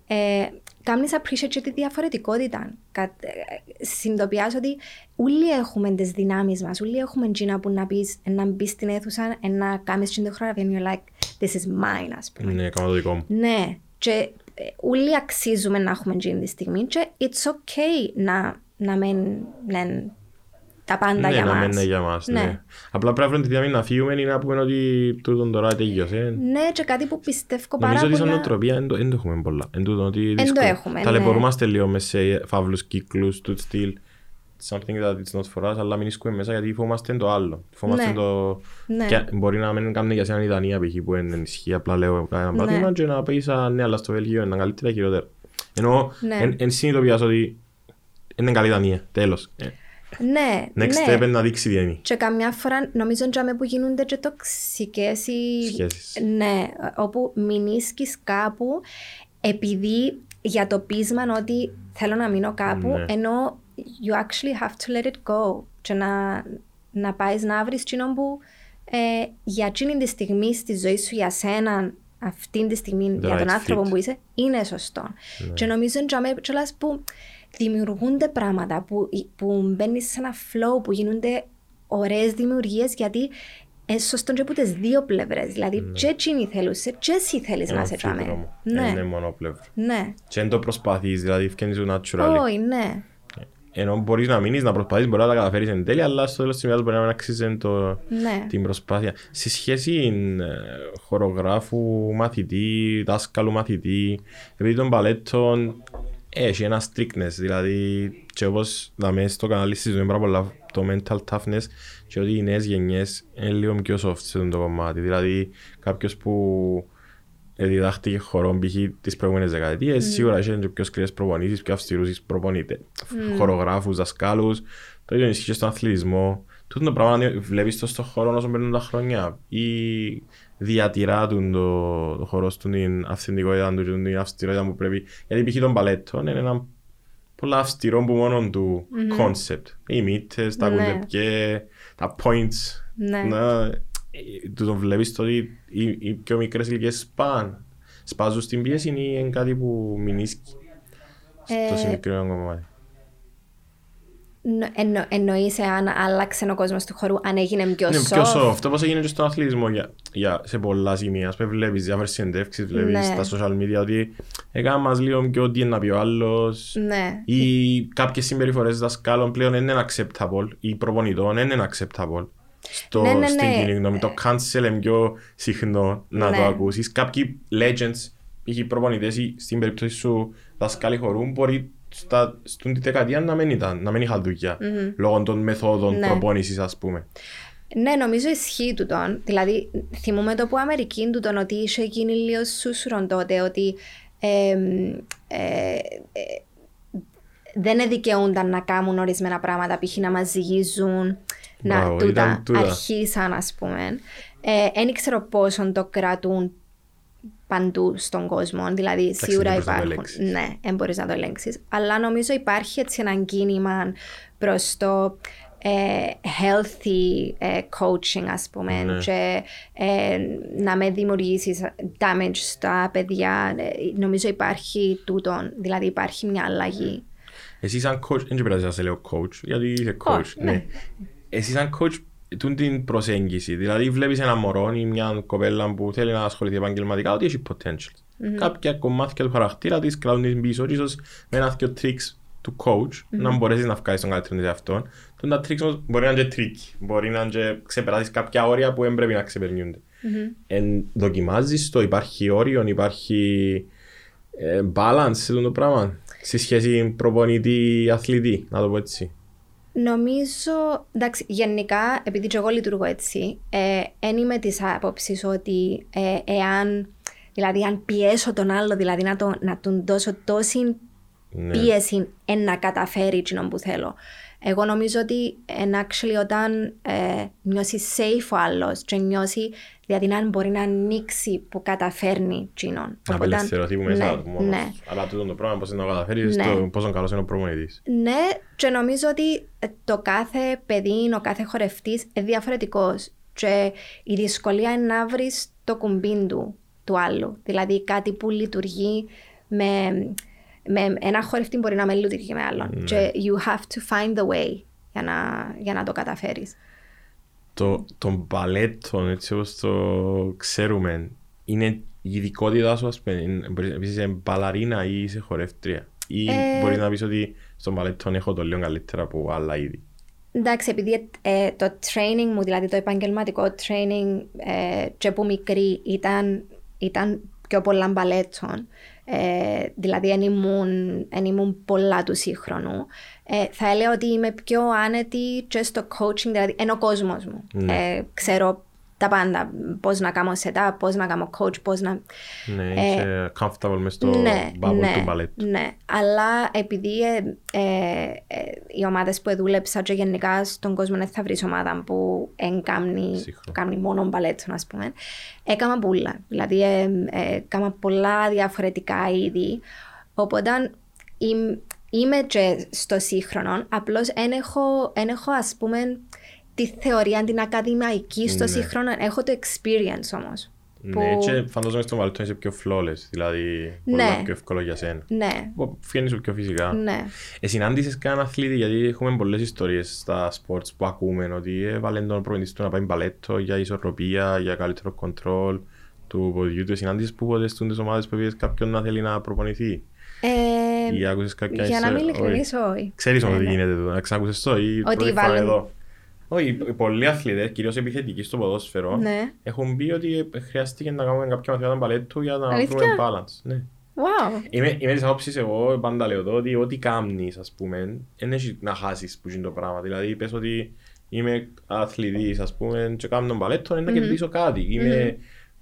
ε, κάνεις appreciate και τη διαφορετικότητα. Κα, ε, συνειδητοποιάς ότι όλοι έχουμε τις δυνάμεις μας, όλοι έχουμε τσίνα που να πεις να μπεις στην αίθουσα, ε, να κάνει την χορογραφία, and you're like, this is mine, ας πούμε. Ναι, κάνω το δικό μου. Ναι, και ε, όλοι αξίζουμε να έχουμε εκείνη τη στιγμή και it's okay να, να μην είναι τα πάντα ναι, για να μας. μην είναι για μας, ναι. Ναι. Απλά πρέπει να βρούμε τη δύναμη να φύγουμε ή να πούμε ότι τούτον τώρα τελειώσε. Ναι, και κάτι που πιστεύω πάρα Νομίζω ότι σαν πολλά... νοοτροπία δεν το- δεν το έχουμε πολλά. Εν τούτο ότι το δύσκολο. έχουμε, ναι. Ταλαιπωρούμαστε λίγο μες σε φαύλους κύκλους του στυλ. Something that it's not for us, αλλά μην ισκούμε μέσα γιατί φοβόμαστε το άλλο. Φοβόμαστε Ναι. το... Ναι. Και μπορεί να μην κάνουν για σένα η Δανία π.χ. που δεν ισχύει, απλά λέω ένα Ναι. παράδειγμα και να πεις «Α, ναι, αλλά στο Βέλγιο είναι καλύτερα ή χειρότερα. Ενώ Ναι. εν- εν συνειδητοποιάς ότι είναι καλή Δανία, τέλος. Ε, Ναι, Next ναι. step είναι να δείξει τι είναι. Και καμιά φορά νομίζω ότι που γίνονται και τοξικές ή... Σχέσεις. Ναι, όπου μηνίσκεις κάπου επειδή για το πείσμα ότι θέλω να μείνω κάπου, Ναι. ενώ you actually have to let it go και να, να πάεις να βρεις εκείνον που ε, για εκείνη τη στιγμή στη ζωή σου, για σένα, αυτή τη στιγμή, The για τον right άνθρωπο fit. που είσαι, είναι σωστό. Και νομίζω ότι κιόλας που δημιουργούνται πράγματα, που, που μπαίνεις σε ένα flow, που γίνονται ωραίες δημιουργίες, γιατί είναι σωστό και από τις δύο πλευρές. Δηλαδή, και εκείνοι θέλουν, και εσύ θέλεις να Έναν σε τσάμε. αμφίδρομο. Ναι, Είναι μονοπλεύρο. ναι. Και δεν το προσπαθείς, δηλαδή φκένεις σου naturally. Όχι, ναι. Ενώ μπορείς να μείνεις, να προσπαθείς, μπορεί να τα καταφέρεις εν τέλει, αλλά στο τέλος της ημέρας μπορεί να μην αξίζει το, Ναι. την προσπάθεια. Σε σχέση ε, χορογράφου, μαθητή, δάσκαλου μαθητή, επειδή των παλέτων έχει ένα strictness, δηλαδή και όπως δαμε στο κανάλι συζητούμε πάρα πολλά το mental toughness και ότι οι νέες γενιές είναι λίγο πιο soft σε αυτό το κομμάτι. Δηλαδή κάποιος που διδάχτηκε χορό π.χ. τις προηγούμενες δεκαετίες, σίγουρα είχε και πιο σκληρές προπονήσεις, πιο αυστηρούς προπονητές, χορογράφους, δασκάλους. Το ίδιο ισχύει και στον αθλητισμό. Τούτο το πράγμα να βλέπεις το στον χώρο όσο περνούν τα χρόνια ή διατηρά του το, το χώρο του την αυθεντικότητα του και την αυστηρότητα που πρέπει. Γιατί π.χ. των παλέτων είναι ένα πολλά αυστηρό που μόνο του concept. Οι μύτες, τα Ναι. κουντεπιέ, τα points. Ναι. Να, ε, του το βλέπεις το ότι οι, οι πιο μικρές ηλικίες σπάν. Σπάζουν στην πίεση ή είναι κάτι που μηνίσκει στο Ε, συγκεκριμένο κομμάτι. Νο- εννο- Εννοείς εάν άλλαξε ο κόσμος του χορού, αν έγινε πιο Είναι soft. πιο soft, όπως έγινε και στον αθλητισμό για, για, σε πολλά σημεία. Ας πούμε βλέπεις διάφορες συνεντεύξεις, βλέπεις Ναι. στα social media ότι έκανα μας λίγο πιο τι είναι να πει ο άλλος Ναι. ή κάποιες συμπεριφορές δασκάλων πλέον δεν είναι acceptable ή προπονητών δεν είναι acceptable. Στο, Ναι, ναι, στην ναι. κοινή γνώμη. Το cancel είναι πιο συχνό να Ναι. το ακούσεις. Κάποιοι legends, π.χ. προπονητές ή στην περίπτωση σου δασκάλοι χορού μπορεί στα, στην τη δεκαετία να μην ήταν, να μην είχαν δουλειά. Λόγω των μεθόδων Ναι. προπόνησης ας πούμε. Ναι, νομίζω ισχύει τούτον. Δηλαδή, θυμούμε το που Αμερική τούτον ότι είχε γίνει λίγο σούσουρον τότε ότι ε, ε, ε, δεν δικαιούνταν να κάνουν ορισμένα πράγματα, π.χ. να μας ζυγίζουν, να Μπράβο, τούτα ήταν τούτα. αρχίσαν ας πούμε. Δεν ξέρω πόσο το κρατούν παντού στον κόσμο. Δηλαδή, σίγουρα δεν μπορείς να το υπάρχουν. ελέγξεις. Ναι, δεν μπορείς να το ελέγξεις. Αλλά νομίζω υπάρχει έτσι ένα κίνημα προς το ε, healthy ε, coaching, ας πούμε, Ναι. και ε, να με δημιουργήσεις damage στα παιδιά. Ε, νομίζω υπάρχει τούτον, δηλαδή υπάρχει μια αλλαγή. Εσύ σαν coach, δεν πειράζει να σε λέω coach, γιατί είσαι coach. Coach, ναι. ναι. Εσύ σαν coach, τούν την προσέγγιση. Δηλαδή βλέπεις ένα μωρό ή μια κοπέλα που θέλει να ασχοληθεί επαγγελματικά, ότι έχει potential. Κάποια κομμάτια του χαρακτήρα της κρατούν την πίσω, και ίσως με ένα δύο tricks του coach να μπορέσεις να βγάλεις τον καλύτερο της εαυτόν. Τον τα tricks όμως μπορεί να είναι και tricky. Μπορεί να είναι και ξεπεράσεις κάποια όρια που δεν πρέπει να ξεπερνιούνται. Εν, δοκιμάζεις το, υπάρχει όριο, υπάρχει ε, balance σε αυτό το πράγμα. Στη σχέση προπονητή-αθλητή, να το πω έτσι. Νομίζω, εντάξει, γενικά, επειδή και εγώ λειτουργώ έτσι, δεν είμαι της άποψης ότι ε, εάν, δηλαδή αν πιέσω τον άλλο, δηλαδή να, το, να τον δώσω τόση Ναι. πίεση εν να καταφέρει εκείνο που θέλω. Εγώ νομίζω ότι εν actually όταν ε, νιώσει safe ο άλλος και νιώσει δηλαδή να μπορεί να ανοίξει που καταφέρνει εκείνον. Να Οπότε, απελευθερωθεί που μέσα ναι, του μόνος. ναι. Αλλά τούτο το πράγμα πώς να το καταφέρεις, Ναι. το πόσο καλός είναι ο προπονητής. Ναι, και νομίζω ότι ε, το κάθε παιδί, ο κάθε χορευτής είναι διαφορετικός και η δυσκολία είναι να βρεις το κουμπί του, του άλλου. Δηλαδή κάτι που λειτουργεί με, με ένα χορευτή μπορεί να μην λειτουργεί με άλλον. Ναι. Και you have to find the way για να, για να το καταφέρεις. Το, τον παλέτο, έτσι όπως το ξέρουμε, είναι η ειδικότητά σου, ας πούμε, είναι- μπορείς να πεις είσαι μπαλαρίνα ή είσαι χορεύτρια. Ή Ε, μπορείς να πεις ότι στον παλέτο έχω το λίγο καλύτερα από άλλα είδη. Εντάξει, επειδή ε, το training μου, δηλαδή το επαγγελματικό training ε, και που μικρή ήταν, ήταν πιο πολλά μπαλέτων, ε, δηλαδή δεν ήμουν, εν ήμουν πολλά του σύγχρονου, ε, θα έλεγα ότι είμαι πιο άνετη και στο coaching, δηλαδή είναι ο κόσμος μου. Ναι. Ε, ξέρω τα πάντα, πώς να κάνω setup, πώς να κάνω coach, πώς να... Ναι, είσαι comfortable μες στο ναι, bubble ναι, του μπαλέτου. ναι. Αλλά επειδή ε, ε, ε, οι ομάδες που δούλεψα και γενικά στον κόσμο δεν θα βρεις ομάδα που εν κάνει, Σύγχρονο. κάνει μόνο μπαλέτο, ας πούμε. Έκανα πολλά. Δηλαδή, ε, ε, έκανα πολλά διαφορετικά είδη. Οπότε, είμαι, είμαι και στο σύγχρονο, απλώς δεν έχω, εν έχω, ας πούμε, τη θεωρία, την ακαδημαϊκή στο Ναι. σύγχρονο. Έχω το experience όμως. Ναι, που- και φαντάζομαι στον παλέτο είσαι πιο flawless, δηλαδή Ναι. πολλά πιο εύκολο για σένα. Ναι, Φαίνεις σου πιο φυσικά. ναι. Ε, συνάντησες κανέναν αθλήτη, γιατί έχουμε πολλές ιστορίες στα sports που ακούμε ότι έβαλε τον προπονητής του να πάει μπαλέτο για ισορροπία, για καλύτερο κοντρόλ του ποδιού του. Συνάντησες που ποτέ στις ομάδες που είδες κάποιον να θέλει να προπονηθεί; Ε, Ή άκουσες κάποια για να μην ιστορία- ειλικρινής, όχι. όχι. Ξέρεις Ναι, ότι ναι. γίνεται το, να ξανακούσες το ή Ότι πρώτη φορά βάλουν- εδώ. Όχι, οι πολλοί αθλητές, κυρίως επιθετικοί στο ποδόσφαιρο, Ναι. έχουν πει ότι ε, χρειάστηκε να κάνουμε κάποια μαθήματα μπαλέτου για να Αλήθεια; βρούμε balance. Ναι. Wow. Είμαι, είμαι της άποψης εγώ πάντα λέω το ότι ό,τι κάνεις ας πούμε δεν έχει να χάσεις που είναι το πράγμα. Δηλαδή πες ότι είμαι αθλητής ας πούμε και κάνω μπαλέτο είναι να κερδίσω κάτι. Είμαι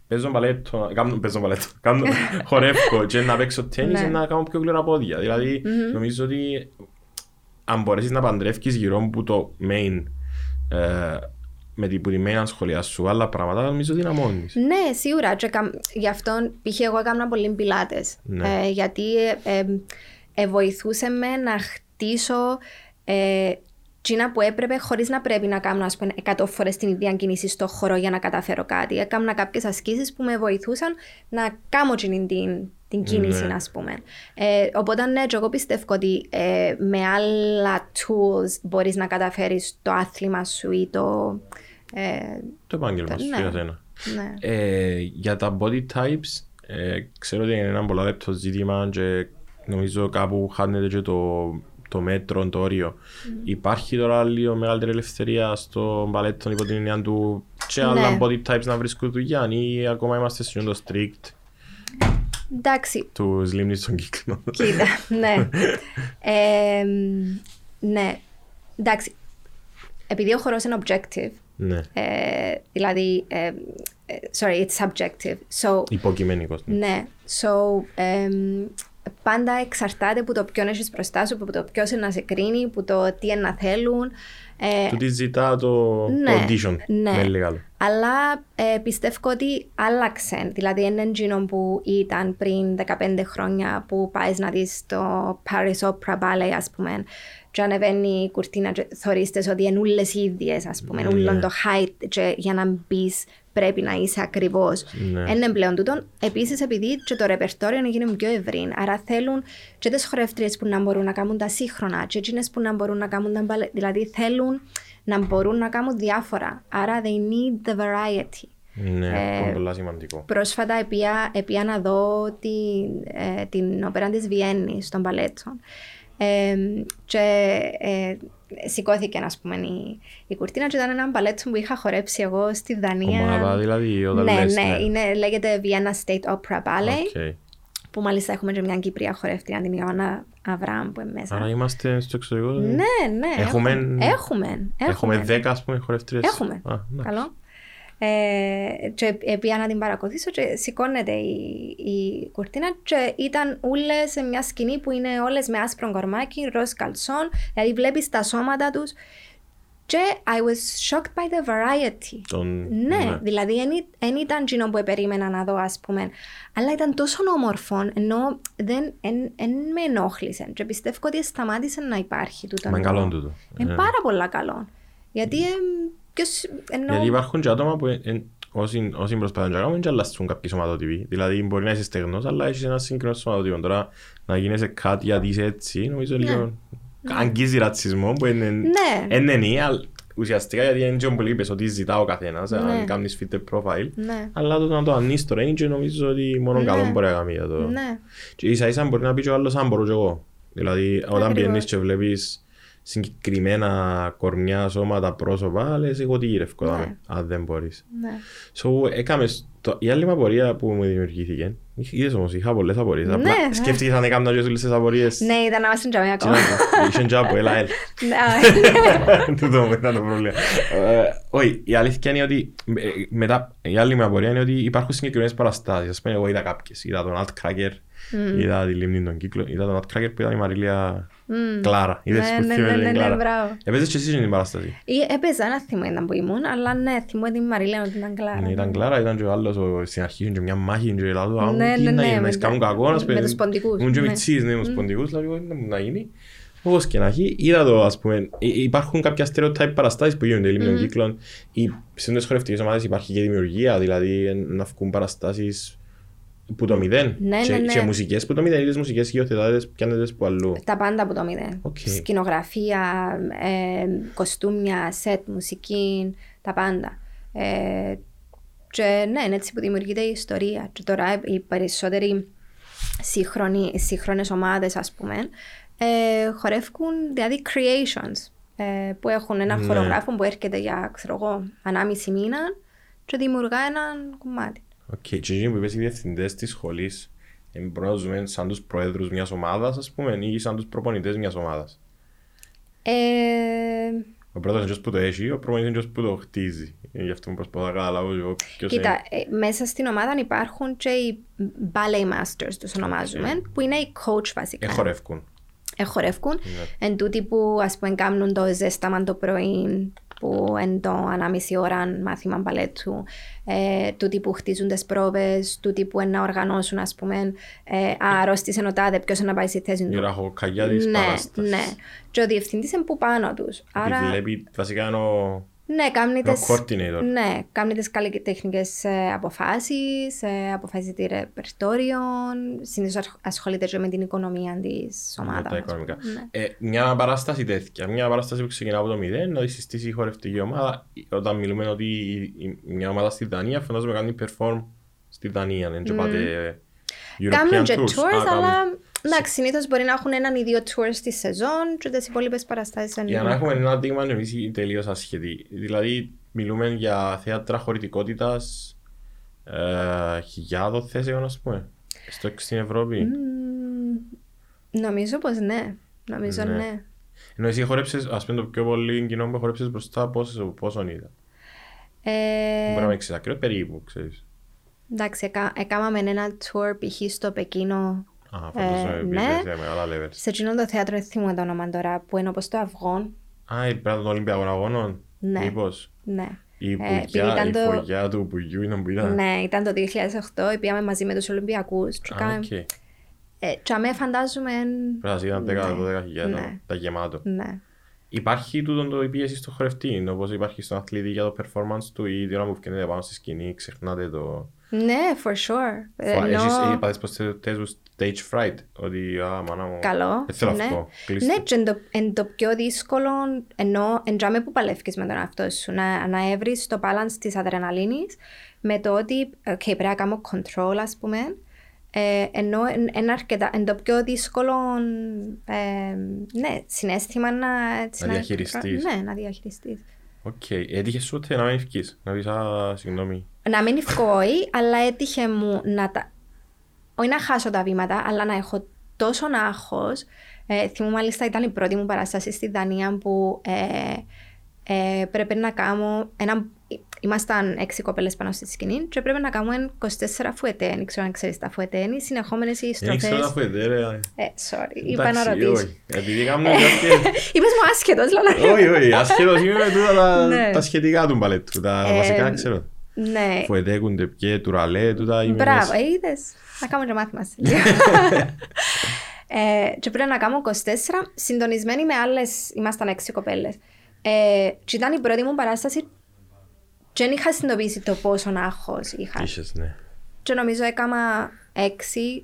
παίζω μπαλέτο, κάνω, παίζω μπαλέτο, κάνω, [laughs] χορεύω και να παίξω τέννις Ναι. είναι να κάνω πιο γλυόρα πόδια. Δηλαδή νομίζω ότι αν μπορέσεις να παντρεύκεις γύρω από το main ε, με την, που τη main ασχολία σου άλλα πράγματα νομίζω δυναμώνεις. Ναι, σίγουρα. Και καμ- γι' αυτό π.χ. εγώ έκανα πολύ πιλάτες. Ναι. Ε, γιατί ε, ε, ε, βοηθούσε με να χτίσω ε, τσίνα που έπρεπε χωρίς να πρέπει να κάνω ας πούμε 100 φορές την ίδια κίνηση στο χώρο για να καταφέρω κάτι. Έκανα κάποιες ασκήσεις που με βοηθούσαν να κάνω τσίνη την, την κίνηση, Ναι. ας πούμε. Ε, οπότε ναι, και εγώ πιστεύω ότι ε, με άλλα tools μπορείς να καταφέρεις το άθλημα σου ή το... Ε, Το επάγγελμα σου Ναι. για σένα. ναι. Ε, για τα body types, ε, ξέρω ότι είναι ένα πολύ λεπτό ζήτημα και νομίζω κάπου χάνεται και το, το μέτρο, το όριο. Υπάρχει τώρα λίγο μεγαλύτερη ελευθερία στο μπαλέτο υπό την έννοια του και άλλα Ναι. body types να βρίσκουν δουλειά ή ακόμα είμαστε σε το strict Εντάξει, τους λίμνης στον κύκλο. Κοίτα, ναι. Ε, ναι. Εντάξει. Επειδή ο χορός είναι objective, Ναι. Ε, δηλαδή, ε, ε, sorry, it's subjective. So, Υποκειμενικός. ναι. ναι, so, εμ, πάντα εξαρτάται από το ποιον έχεις μπροστά σου, από το ποιος είναι να σε κρίνει, από το τι είναι να θέλουν. Ε, Του τι ζητά το Ναι, το audition. ναι. Με λίγα λόγια. Αλλά ε, πιστεύω ότι άλλαξε. Δηλαδή, είναι εκείνο που ήταν πριν 15 χρόνια που πάεις να δεις το Paris Opera Ballet, ας πούμε, και ανεβαίνει η κουρτίνα και θωρείς τες ότι είναι όλες οι ίδιες, ας πούμε, Ναι. ούλον το height και για να μπεις πρέπει να είσαι ακριβώς. Ναι. Είναι πλέον τούτον. Επίσης, επειδή και το ρεπερτόριο είναι πιο ευρύ, άρα θέλουν και τις χορεύτριες που να μπορούν να κάνουν τα σύγχρονα και εκείνες που να μπορούν να κάνουν τα μπαλέ. Δηλαδή, θέλουν να μπορούν να κάνουν διάφορα. Άρα, they need the variety. Ναι, Ε, αυτό είναι πολύ σημαντικό. Πρόσφατα επήα, επήα να δω την, ε, την όπερα της Βιέννης των μπαλέτων. Ε, και ε, σηκώθηκε ας πούμε η, η κουρτίνα και ήταν ένα μπαλέτο που είχα χορέψει εγώ στη Δανία. Ομάδα δηλαδή, όταν ναι, λες, ναι, Είναι, λέγεται Vienna State Opera Ballet Οκ. που μάλιστα έχουμε και μια Κύπρια χορεύτρια την Ιωάννα Αβραάμ που είναι μέσα. Άρα είμαστε στο εξωτερικό. δηλαδή. Ναι, ναι. Έχουμε- Έχουμε. Έχουμε. Έχουμε 10 ας πούμε χορευτρίες. Έχουμε. Α, εντάξει. Καλό. Ε, και πήγα να την παρακολουθήσω και σηκώνεται η, η κουρτίνα και ήταν όλες σε μια σκηνή που είναι όλες με άσπρο κορμάκι, ροζ καλσόν, δηλαδή βλέπεις τα σώματα τους και I was shocked by the variety. Τον- Ναι, δηλαδή δεν ήταν εκείνο που περίμενα να δω, ας πούμε. Αλλά ήταν τόσο όμορφο, ενώ δεν εν, εν με ενόχλησε. Και πιστεύω ότι σταμάτησε να υπάρχει τούτο. Μα το- καλό τούτο. Είναι Ε. πάρα πολλά καλό. Γιατί εμ, ποιος, ενώ... Γιατί υπάρχουν και άτομα που εν- εν- όσοι, όσοι προσπαθούν να κάνουν και αλλάσουν κάποιοι σωματότυποι. Δηλαδή μπορεί να είσαι στεγνός αλλά έχεις ένα σύγκρινο σωματότυπο. Τώρα να γίνεσαι κάτι γιατί είσαι έτσι νομίζω λίγο αγγίζει ρατσισμό που είναι Ναι. είναι ναι, αλλά ουσιαστικά γιατί είναι και που είπες ότι ζητά ο καθένας Ναι. αν κάνεις fit profile. Ναι. Αλλά το να το ανείς τώρα είναι και νομίζω ότι μόνο Ναι. καλό μπορεί να κάνει για το... Ναι. Και ίσα ίσα μπορεί να πει και ο άλλος αν μπορώ και εγώ. Δηλαδή όταν Ακριβώς. πιένεις και βλέπεις συγκεκριμένα κορμιά, σώματα, πρόσωπα, λες εγώ τι γυρεύω Ναι. δάμε, αν δεν μπορείς. Ναι. So, έκαμε το... Η άλλη μου απορία που μου δημιουργήθηκε, είχ- είδες όμως, είχα πολλές απορίες. Ναι, Απλά ναι. σκέφτηκες αν έκανα και όλες τις απορίες. Ναι, ήταν να είμαστε τζαμί ακόμα. Είχε και από, έλα, έλα. Ναι. [laughs] Τούτο μου ήταν το πρόβλημα. Ε, Όχι, η αλήθεια είναι ότι ε, μετά, η άλλη μου απορία είναι ότι υπάρχουν συγκεκριμένες παραστάσεις. Ας πούμε, εγώ είδα κάποιες. Είδα τον Nutcracker, είδα τη Λίμνη των Κύκλων, είδα τον Nutcracker που ήταν η Μαρίλια Κλάρα. Είδες Ναι, που ναι, θυμίζει ναι, την ναι, Κλάρα. μπράβο. Έπαιζες και εσύ στην παράσταση. Ή Έπαιζα ένα θυμό ήταν που ήμουν, αλλά ναι, θυμώ την Μαρίλα ότι ήταν κλάρα. Ναι, ήταν Κλάρα, ήταν και ο άλλος, ο- στην αρχή είχε και μια μάχη και λάδω, «Α, Ναι, τι ναι, να ναι, γίνεις, να με εις τα- κάνουν κακό, ας με πούμε». τους ποντικούς, Ήμουν και ναι. μητσής, ναι, με τους ποντικούς, δηλαδή, «Όχι, να γίνει». Όπως και να έχει, είδα το, ας πούμε, υ- υπάρχουν κάποια stereotype παραστάσεις που γίνονται λίμνων κύκλων. Οι σύντες χορευτικές ομάδες υπάρχει και δημιουργία, δηλαδή ε, να βγουν παραστάσεις που το μηδέν. Ναι, και, ναι, ναι. και μουσικές που το μηδέν, ή τις μουσικές υιοθετάτε τες, πιάνετέ τες που αλλού. Τα πάντα από το μηδέν. Οκ. Σκηνογραφία, ε, κοστούμια, σετ, μουσική, τα πάντα. Ε, και ναι, είναι έτσι που δημιουργείται η ιστορία. Και τώρα οι περισσότεροι σύγχρονοι, σύγχρονες ομάδες, ας πούμε, ε, χορεύουν δηλαδή creations ε, που έχουν έναν Ναι. χορογράφο που έρχεται για, ξέρω εγώ, ενάμιση μήνα και δημιουργά έναν κομμάτι. Οκ, και εκείνοι που είπες οι διευθυντές της σχολής, ε, μπορούμε να ζούμε σαν τους προέδρους μιας ομάδας, ας πούμε, ή σαν τους προπονητές μιας ομάδας. Ε, Ο πρόεδρος είναι ποιος που το έχει, ο προπονητής είναι ποιος που το χτίζει. Ε, Γι' αυτό μου προσπαθώ να καταλάβω εγώ ποιος είναι. Κοίτα, ε, μέσα στην ομάδα υπάρχουν και οι ballet masters, τους ονομάζουμε, που είναι οι coach βασικά. Ε, χορεύκουν. Εχορεύκουν. Ναι. Εν τούτοι που ας πούμε κάνουν το ζέσταμα το πρωί, που εν το ανάμιση ώρα μάθημα μπαλέτου, ε, τούτοι που χτίζουν τις πρόβες, τούτοι που εν να οργανώσουν ας πούμε, ε, α, αρρώστησε ο τάδε, ποιος να πάει στη θέση Η του. ραχοκαγιά της Ναι, παράστασης. ναι. Και ο διευθυντής είναι που πάνω τους. Άρα, Επιβλέπει, βασικά είναι ο... ναι, κάνει Είναι ο τις, coordinator. ναι, κάνει τις καλλιτεχνικές ε, αποφάσεις, ε, αποφασίζει τη ρεπερτόριον, συνήθως ασχ- ασχολείται και με την οικονομία της με ομάδας. τα ας πούμε. οικονομικά. Ναι. Ε, μια παράσταση τέτοια, μια παράσταση που ξεκινά από το μηδέν, να τη συστήσει η χορευτική ομάδα. Όταν μιλούμε ότι η- η- μια ομάδα στη Δανία, φαντάζομαι κάνει perform στη Δανία, δεν και πάτε Κάνουν European και tours. tours, Α, κάνουν. αλλά εντάξει, συνήθως μπορεί να έχουν έναν ή δύο tours τη σεζόν και τις υπόλοιπες παραστάσεις είναι Για να έχουμε ένα δείγμα εμείς τελείως ασχετοί. Δηλαδή, μιλούμε για θέατρα χωρητικότητας ε, χιλιάδων θέσεων, ας πούμε, στο, στην Ευρώπη. Νομίζω πως ναι. Νομίζω Ναι. ναι. Ενώ εσύ χορέψες, ας πούμε το πιο πολύ κοινό που χορέψες μπροστά, πόσο, πόσον είδα. Ε, Μπορεί να μην ξέρεις ακριβώς περίπου, ξέρεις. εντάξει, εκα, έκαναμε ένα tour π.χ. στο Πεκίνο. Α, φαντάζομαι Ε, πήγες ναι. σε μεγάλα levels. Σε εκείνο το θέατρο, δεν θυμούμαι το όνομα τώρα, που είναι όπως το αυγό. Α, η πέρα των Ολυμπιακών Αγώνων. Ναι. Μήπως. Ναι. Η Ε, πουλιά, επειδή ήταν η το- φωλιά του Πουγιού είναι που ήταν. Ναι, ήταν το 2008, πήγαμε μαζί με τους Ολυμπιακούς. Και Α, κάναμε- οκ. Πρέπει ε, και αμέ φαντάζομαι... να ήταν 10-12 χιλιάδες, Ναι. τα γεμάτο. Ναι. Υπάρχει τούτο το η πίεση στο χορευτή, όπως υπάρχει στον αθλητή για το performance του ή την ώρα που φκένεται πάνω στη σκηνή, ξεχνάτε το... Ναι, for sure. Ε, Φα- Εσείς ενώ- είπατε πως θέλετε σου stage fright, ότι α, μάνα μου, Καλό. δεν θέλω ναι. αυτό, κλείστε. Ναι, και εν το, εν το πιο δύσκολο, ενώ εντζάμε που παλεύεις με τον εαυτό σου, να, να έβρεις το balance της αδρεναλίνης με το ότι okay, πρέπει να κάνω control, ας πούμε, ε, ενώ εν, εν, αρκετά, εν το πιο δύσκολο ε, ναι, συναίσθημα να, έτσι, Να διαχειριστείς. Ναι, να διαχειριστείς. Οκ, έτυχε σου ότι να μην εφκείς, να πεις α, συγγνώμη. Να μην εφκώ όι, αλλά έτυχε μου να τα... Όχι να χάσω τα βήματα, αλλά να έχω τόσο άγχος. Ε, θυμούμαι μάλιστα ήταν η πρώτη μου παράσταση στη Δανία που ε, ε, πρέπει να κάνω ένα... Ήμασταν έξι κοπέλες πάνω στη σκηνή και πρέπει να κάνουμε 24 φουετέ. Δεν ξέρω αν ξέρεις τα φουετέ. Είναι οι συνεχόμενες οι Δεν στροφές. ξέρω να φουετέ ρε. Ε, sorry, είπα να Εντάξει, ρωτήσω. όχι. Επειδή κάνουμε κάποιες... [laughs] Είπες μου άσχετος, λέω. Όχι, όχι, ασχέτως είμαι με τούτα τα- Ναι. τα σχετικά του μπαλέτου, τα Ε, βασικά ξέρω. Ναι. Φουετέ, κουντεπιέ, τουραλέ, τούτα είμαι Μπράβο, μέσα. ε, είδες. Να κάνουμε και μάθημα σε λίγο. [laughs] ε, και πρέπει να κάνω 24, συντονισμένοι με άλλες, ήμασταν έξι κοπέλες. Ε, και ήταν η πρώτη μου παράσταση και δεν είχα συνειδητοποιήσει το πόσο άγχος είχα. Είχες, ναι. Και νομίζω έκανα έξι,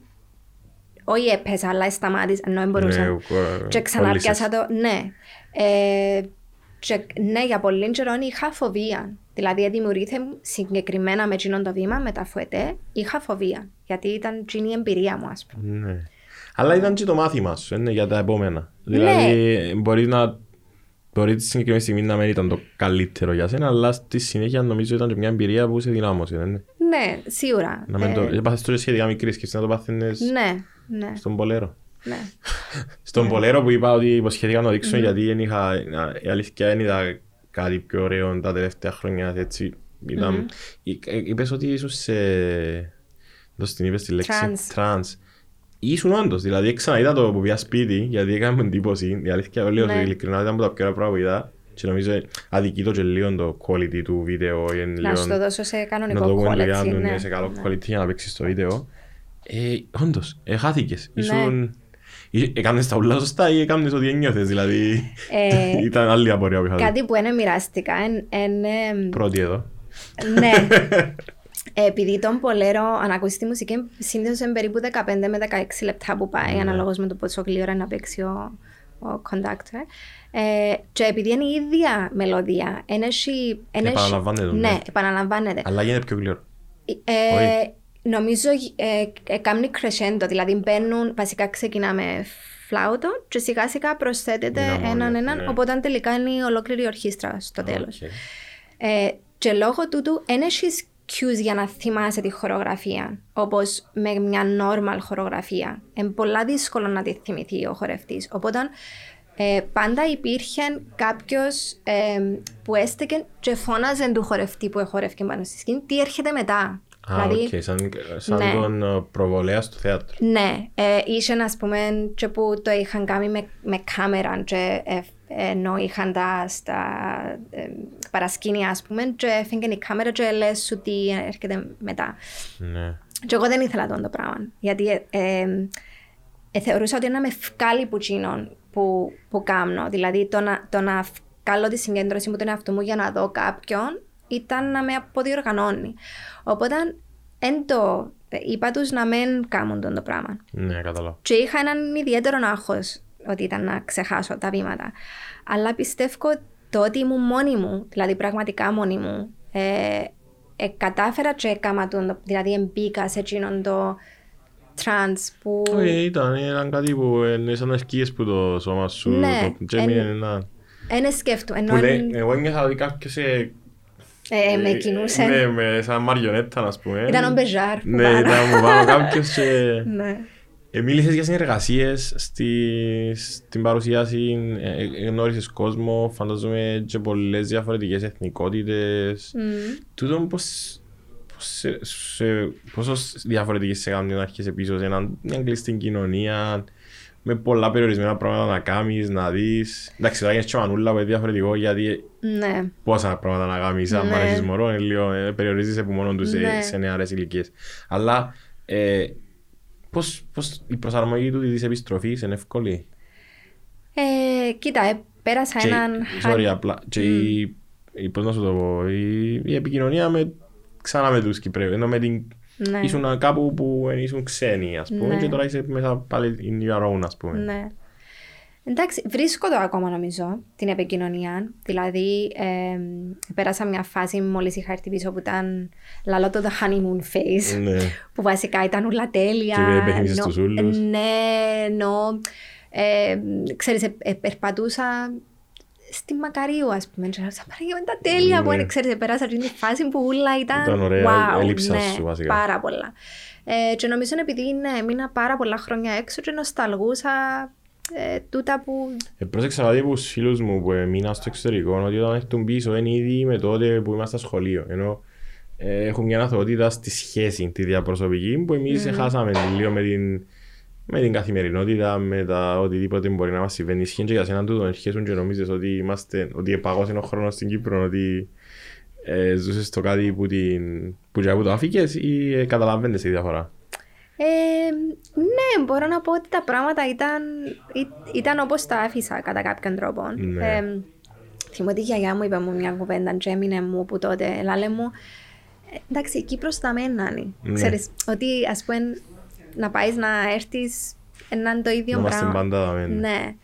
όχι έπαιζα, αλλά σταμάτησα, ενώ δεν μπορούσα. Ναι, ο- και ο- ξαναπιάσα το, ναι. Ε, και, ναι, για πολύ καιρό είχα φοβία. Δηλαδή, δημιουργήθηκε μου συγκεκριμένα με εκείνον το βήμα, με τα φουετέ, είχα φοβία. Γιατί ήταν εκείνη η εμπειρία μου, ας πούμε. Ναι. Αλλά ήταν και το μάθημα σου, είναι για τα επόμενα. Δηλαδή, μπορεί να... Μπορεί τη συγκεκριμένη στιγμή να μην ήταν το καλύτερο για σένα, αλλά στη συνέχεια νομίζω ήταν και μια εμπειρία που σε δυνάμωσε. δεν είναι; Ναι, σίγουρα. Να μην Ε, το... Έπαθες το σχετικά μικρής και εσύ να το πάθαινες Ναι, ναι, στον Πολέρο. ναι. [laughs] Στον Πολέρο που είπα ότι υποσχέθηκα να το δείξω γιατί δεν είχα, η αλήθεια δεν είδα κάτι πιο ωραίο τα τελευταία χρόνια έτσι. Ήταν, Εί- ε, είπες ότι ήσουν σε... Δώσ' την είπες τη λέξη. Τρανς. Τρανς. Ήσουν όντως, δηλαδή ξαναείδα το που πήγα σπίτι γιατί έκαμε εντύπωση. Η αλήθεια λέω Ναι. ότι ειλικρινά ήταν από τα πιο ωραία πράγματα που είδα και νομίζω αδικεί το και λίγο το quality του βίντεο. είναι Να σου λίγο- το δώσω σε να κανονικό το πούμε δουλειά quality. του, ναι. ναι, σε καλό quality για να παίξεις το βίντεο. Ε, όντως, ε, χάθηκες. Ναι. Ήσουν... Ή- Έκανες τα ούλα σωστά ή έκανες ό,τι ένιωθες, δηλαδή... Ε, [laughs] Ήταν άλλη απορία που είχα δει. Κάτι που είναι μοιραστικά είναι... Πρώτη εδώ. Ναι. [laughs] Ε, Επειδή τον Πολέρο, αν ακούσει τη μουσική, συνήθως είναι περίπου 15 με 16 λεπτά που πάει, Ναι. αναλόγως με το πόσο γλύωρα είναι να παίξει ο, ο conductor. Ε, και επειδή είναι η ίδια μελωδία, είναι εσύ- είναι εσύ- Επαναλαμβάνεται, ναι. Ναι, επαναλαμβάνεται. Αλλά γίνεται πιο γλυόρο. Ε, Όχι. νομίζω ε, ε, κάνει crescendo, δηλαδή μπαίνουν, βασικά ξεκινά με φλάουτο και σιγά σιγά προσθέτεται Δυναμώνεται, έναν έναν, ναι. οπότε τελικά είναι η ολόκληρη ορχήστρα στο τέλος. Οκ. Ε, και λόγω τούτου δεν έχεις cues για να θυμάσαι τη χορογραφία, όπως με μια normal χορογραφία. Είναι πολλά δύσκολο να τη θυμηθεί ο χορευτής. Οπότε ε, πάντα υπήρχε κάποιος που έστεκε και φώναζε του χορευτή που εχορεύκε πάνω στη σκηνή τι έρχεται μετά. Α, οκ, σαν, σαν ναι. τον ε, προβολέα του θέατρου. Ναι, ε, είχε ας πούμε και που το είχαν κάνει με, με κάμερα και ε, ενώ είχαν τα στα ε, παρασκήνια ας πούμε και έφυγε η κάμερα και λες σου τι έρχεται μετά. Ναι. Και εγώ δεν ήθελα τον το πράγμα. Γιατί ε, ε, ε, θεωρούσα ότι να με βγάλει που εκείνον που, που κάνω. Δηλαδή το να, το να βγάλω τη συγκέντρωση μου τον εαυτό μου για να δω κάποιον ήταν να με αποδιοργανώνει. Οπότε εν το, είπα τους να μην κάνουν τον το πράγμα. Ναι, κατάλαβα. Και είχα έναν ιδιαίτερο άγχος ότι ήταν να ξεχάσω τα βήματα. Αλλά πιστεύω το ότι ήμουν μόνη μου, δηλαδή πραγματικά μόνη μου, ε, ε, κατάφερα και έκανα τον, το- δηλαδή μπήκα σε εκείνον το trance που... Όχι, ήταν, ήταν κάτι που είναι σαν να σκίες που το σώμα σου Ναι, το- και έμεινε εν- ένα... Ένα σκέφτο, ενώ Που λέει, εν- εγώ ένιωθα ότι κάποιος ε, ε, με ε, κινούσε. Ναι, με σαν μαριονέτα, ας πούμε. Ήταν ο Μπεζάρ που Ναι, πάνω. ήταν μου πάνω κάποιος και... [laughs] Ναι. Ε, μίλησες για συνεργασίες στη, στην παρουσίαση, ε, ε, γνώρισες κόσμο, φαντάζομαι και πολλές διαφορετικές εθνικότητες. Μμμ. Τούτο πώς, πώς σε, σε, πόσο διαφορετική σε κάνει να έρχεσαι πίσω σε ένα- μια κλειστή κοινωνία με πολλά περιορισμένα πράγματα να κάνεις, να δεις. Εντάξει, τώρα γίνεις και μανούλα που είναι διαφορετικό γιατί Ναι. πόσα πράγματα να κάνεις, αν Ναι. αρέσεις μωρό, είναι λίγο, ε, περιορίζεσαι από μόνο τους σε, Ναι. σε νεαρές ηλικίες. Αλλά ε, πώς, πώς η προσαρμογή του της επιστροφής είναι εύκολη; Ε, κοίτα, ε, πέρασα Και, έναν... sorry, απλά, και η, η, πώς να σου το πω, η, η επικοινωνία με, ξανά με τους Κυπρέους, ενώ με την, Ναι. ήσουν κάπου που δεν ήσουν ξένοι, ας πούμε, Ναι. και τώρα είσαι μέσα πάλι in your own, ας πούμε. Ναι. Εντάξει, βρίσκω το ακόμα νομίζω την επικοινωνία. Δηλαδή, ε, πέρασα μια φάση μόλις είχα έρθει πίσω που ήταν λαλό το the honeymoon phase. Ναι. που βασικά ήταν ούλα τέλεια. Και παιχνίδι Νο- στους ούλους. Ναι, ενώ, ε, ξέρεις, ε, ε, περπατούσα στη Μακαρίου, ας πούμε. Και λέω, «Σαν Παναγία, τα τέλεια που Ναι. είναι, ξέρεις, πέρασα αυτή τη φάση που ούλα ήταν, Ήταν ωραία, wow, έλειψα ναι, σου, βασικά. πάρα πολλά. Ε, και νομίζω επειδή ναι, μείνα πάρα πολλά χρόνια έξω και νοσταλγούσα ε, τούτα που... Ε, πρόσεξα κάτι από τους φίλους μου που μείναν στο εξωτερικό ότι όταν έρθουν πίσω είναι ήδη με τότε που είμαστε στο σχολείο. Ενώ ε, έχουν μια αθωότητα στη σχέση, τη διαπροσωπική, που εμείς χάσαμε λίγο με την, με την καθημερινότητα, με τα οτιδήποτε μπορεί να μας συμβαίνει. Ισχύει και για σένα τούτο, αρχίσουν και νομίζεις ότι, είμαστε, ότι επαγώσει ο χρόνος στην Κύπρο, ότι ε, ζούσες το κάτι που, την, που, και που το άφηκες ή ε, καταλαβαίνεις τη διαφορά; Ε, ναι, μπορώ να πω ότι τα πράγματα ήταν, ή- ήταν όπως τα άφησα κατά κάποιον τρόπο. Ναι. Ε, θυμώ ότι η γιαγιά μου είπε μου μια κουβέντα και έμεινε μου που τότε λάλε μου «Ε, εντάξει, η Κύπρος θα μένει. Ναι. Ξέρεις, ότι ας πούμε να πάεις να έρθεις να είναι το ίδιο Να είμαστε πράγμα. πάντα δαμέ. Ναι.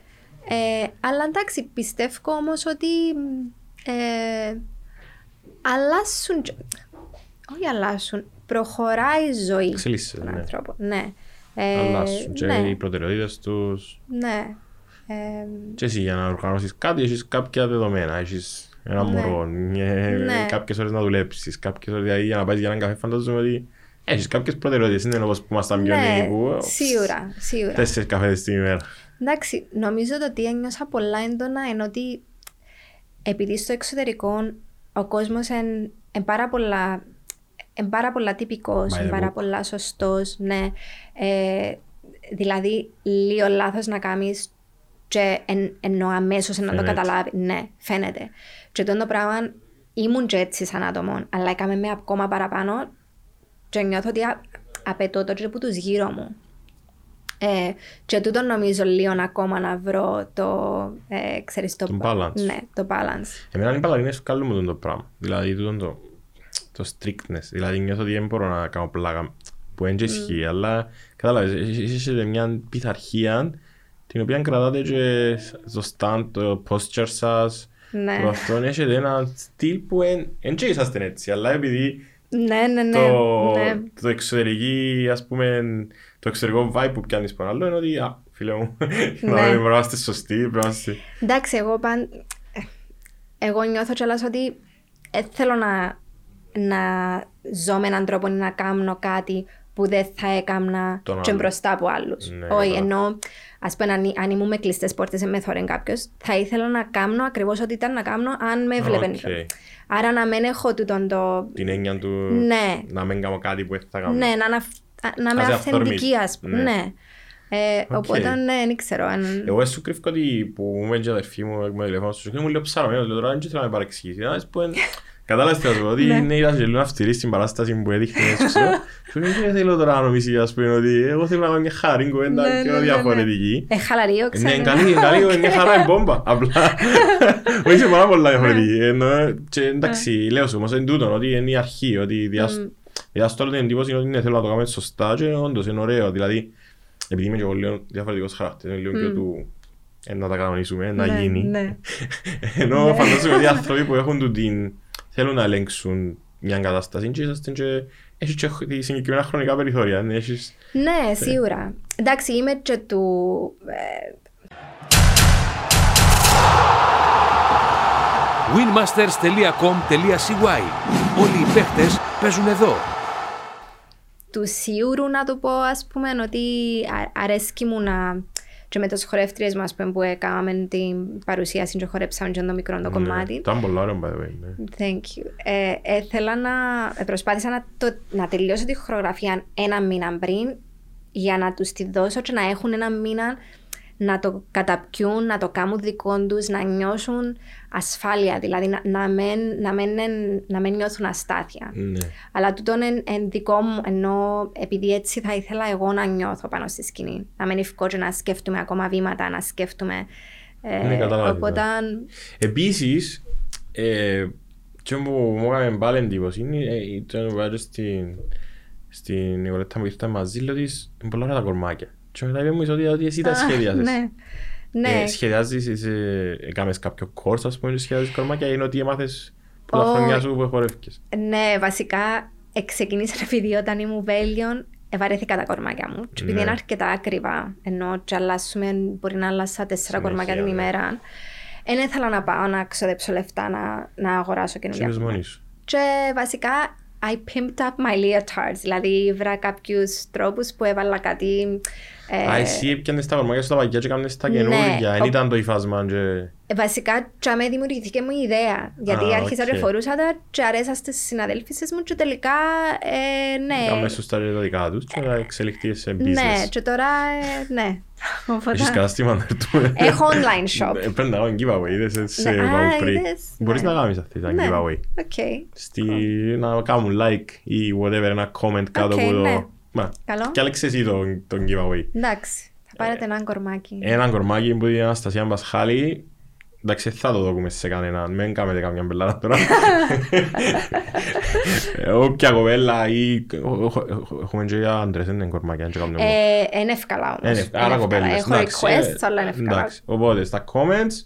Ε, αλλά εντάξει, πιστεύω όμως ότι ε, αλλάσουν, και- όχι αλλάσουν, προχωράει η ζωή Εξελίσσεται, των ναι. ανθρώπων. Ναι. Ε, Αλλάσουν και ναι, οι προτεραιότητες τους. ναι. Ε, Και εσύ για να οργανώσεις κάτι έχεις κάποια δεδομένα, έχεις ένα Ναι. μωρό, ε, Ναι. κάποιες ώρες να δουλέψεις, κάποιες ώρες δηλαδή για να πάεις για έναν καφέ φαντάζομαι ότι έχεις κάποιες προτεραιότητες, είναι όπως που ήμασταν πιο ναι, νέοι που σίγουρα, σίγουρα. τέσσερις καφέδες την ημέρα. Εντάξει, νομίζω το ότι ένιωσα πολλά έντονα είναι ότι επειδή στο εξωτερικό ο κόσμος είναι πάρα πολλά εν πάρα πολλά τυπικός, By εν the πάρα book. πολλά σωστός, ναι. Ε, δηλαδή, λίγο λάθος να κάνεις και εν, ενώ αμέσως να το Φαίνεται. καταλάβει. Ναι, φαίνεται. Και το πράγμα ήμουν και έτσι σαν άτομο, αλλά έκαμε με ακόμα παραπάνω και νιώθω ότι α- απαιτώ το και από τους γύρω μου. Ε, και τούτο νομίζω λίγο ακόμα να βρω το, ε, ξέρεις, το, Το balance. Ναι, το balance. Εμένα οι παλαγίνες βγάλουν μου το πράγμα, δηλαδή τούτο το, το strictness, δηλαδή νιώθω ότι δεν μπορώ να κάνω πλάκα που δεν και ισχύει, αλλά κατάλαβες, είσαι σε μια πειθαρχία την οποία κρατάτε και στο stand, το posture σας, Ναι. το αυτό έχετε ένα στυλ που δεν και είσαστε έτσι, αλλά επειδή Ναι, ναι, ναι. το, ναι. το εξωτερική, ας πούμε, το εξωτερικό vibe που πιάνεις πάνω άλλο είναι ότι, α, φίλε μου, [laughs] Ναι. να πρέπει να είμαστε σωστοί, πρέπει να είμαστε... Εντάξει, εγώ παν... Εγώ νιώθω κιόλας ότι ε, θέλω να, να ζω με έναν τρόπο ή να κάνω κάτι που δεν θα έκανα Τον και άλλο. μπροστά από άλλους. Ναι, Όχι, καλά. ενώ ας πούμε αν, αν ήμουν με κλειστές πόρτες με θόρεν κάποιος, θα ήθελα να κάνω ακριβώς ό,τι ήταν να κάνω αν με έβλεπε. Οκ. Άρα να μην έχω τούτον το. Την έννοια του Ναι. να μην κάνω κάτι που δεν θα κάνω. Ναι, να, να, να είμαι Ας αυθεντική, αυθόρμητη. ας πούμε. Ναι. Ναι. Ε, Οκ. Οπότε ναι, δεν ξέρω. Αν... Εγώ σου κρύβω ότι που μου έμενε η αδερφή μου με τηλέφωνο σου και μου λέει ψάρωμενος, λέω τώρα δεν θέλω να με παρεξηγήσει. Να δεις που εν- Κατάλαβες τι θα σου πω, ότι Ναι. είναι ήταν και λίγο αυστηρή στην παράσταση που έδειχνε έτσι ξέρω. Σου λέει δεν θέλω τώρα να νομίσει ας πούμε ότι εγώ θέλω να κάνω μια χάρη Ναι, κουβέντα ναι, πιο ναι, ναι. διαφορετική. Ε, χαλαρίο, Ναι, ξέρω. είναι καλή, είναι καλή, είναι μια χαρά, είναι μπόμπα. Απλά, όχι σε πάρα πολλά διαφορετική. Ενώ, και εντάξει, λέω σου όμως είναι τούτο, ότι είναι η αρχή, ότι διάσ- διάστολο την εντύπωση είναι ότι ναι, θέλω να το κάνουμε σωστά και όντως είναι ωραίο. Δηλαδή, επειδή είμαι και εγώ λίγο διαφορετικός χαρακτήρας, είναι λίγο πιο του ε, να τα κανονίσουμε, να Ναι, γίνει. ναι. Ενώ φαντάζομαι ότι οι άνθρωποι που έχουν του την θέλουν να ελέγξουν μια κατάσταση και είσαστε και έχεις και συγκεκριμένα χρονικά περιθώρια. ναι, Έχεις... Ναι, σίγουρα. Εντάξει, είμαι και του. ε, winmasters.com.cy Όλοι οι παίχτες παίζουν εδώ. του σιούρου να το πω, ας πούμε, ότι α- αρέσκει μου να... Και με τις χορεύτριες μας που έκαναμε την παρουσίαση και χορέψαμε και το μικρό το κομμάτι. Ναι. Ήταν πολλά ωραία, by the way. ναι. Thank you. Ε, έθελα να... ε, προσπάθησα να, το, να τελειώσω τη χορογραφία ένα μήνα πριν για να τους τη δώσω και να έχουν ένα μήνα να το καταπιούν, να το κάνουν δικό του, να νιώσουν ασφάλεια, δηλαδή να, να, μην, να, μην, εν- να μην νιώθουν αστάθεια. Ναι. Αλλά τούτον εν, εν δικό μου, ενώ επειδή έτσι θα ήθελα εγώ να νιώθω πάνω στη σκηνή. Να μην ευκώ και να σκέφτομαι ακόμα βήματα, να σκέφτομαι. Ε, Ναι, κατάλαβα τι οπότε, Επίσης, ε, και που μου έκανε πάλι εντύπωση είναι ε, το που βάζω στην στην Νικολέτα που ήρθα μαζί λέω ότι είναι πολλά ωραία τα κορμάκια και μετά είπε μου ότι ότι εσύ τα Α, σχεδιάζεις Ναι. Ναι. Ε, σχεδιάζεις, είσαι, έκαμες κάποιο κόρς ας πούμε και σχεδιάζεις κορμάκια ή είναι ότι έμαθες που τα Ω, χρόνια σου που χορεύκες Ναι, βασικά ξεκίνησα επειδή όταν ήμουν Βέλγιον ευαρέθηκα τα κορμάκια μου. Και επειδή Ναι. είναι αρκετά ακριβά, ενώ και αλλάσουμε, μπορεί να αλλάσα τέσσερα Συνέχεια, κορμάκια την ναι. ημέρα, δεν ήθελα να πάω να ξοδέψω λεφτά να, να αγοράσω καινούργια. Ξέρεις μόνη σου Και βασικά, I pimped up my leotards. Δηλαδή, βρήκα κάποιου τρόπου που έβαλα κάτι. Ε, Α, εσύ έπιανες τα κορμάκια σου τα παλιά και έκανες τα Ναι, καινούργια δεν ο- ήταν το υφάσμα και... Ε, Βασικά, τσάμε δημιουργήθηκε μου η ιδέα. Γιατί Α, άρχισα οκ. και φορούσα τα και αρέσα στις συναδέλφισες μου και τελικά, ε, ναι. Κάμε σου τα δικά τους και να εξελιχθείς σε business Ναι, και τώρα, ε, ναι. [laughs] Οπότε- Έχεις κατάστημα να έρθουμε Έχω online shop. Ε, Πρέπει να κάνω giveaway, είδες σε Ναι, α, πάω πριν. είδες, Μπορείς ναι. να κάνεις αυτή τα Ναι, giveaway. OK. Στη, να κάνουν like ή whatever, ένα comment κάτω Οκ, από ναι. το... Μα, Καλό. κι άλλαξε εσύ τον, τον giveaway. Εντάξει, θα πάρετε έναν κορμάκι. Ένα κορμάκι που είναι η Αναστασία Μπασχάλη. Εντάξει, δεν θα το δούμε σε κανέναν. Μην κάνετε καμιά μπελάρα τώρα. [laughs] Ε, Όποια κοπέλα ή... Έχουμε και για άντρες, δεν είναι κορμάκια. δεν κάνουμε μόνο. Ε, Είναι εύκολα Ε, όμως. ναι, Είναι άρα εύκολα. κοπέλες. Έχω εντάξει, requests, ε, αλλά είναι εύκολα. εντάξει. Οπότε στα comments,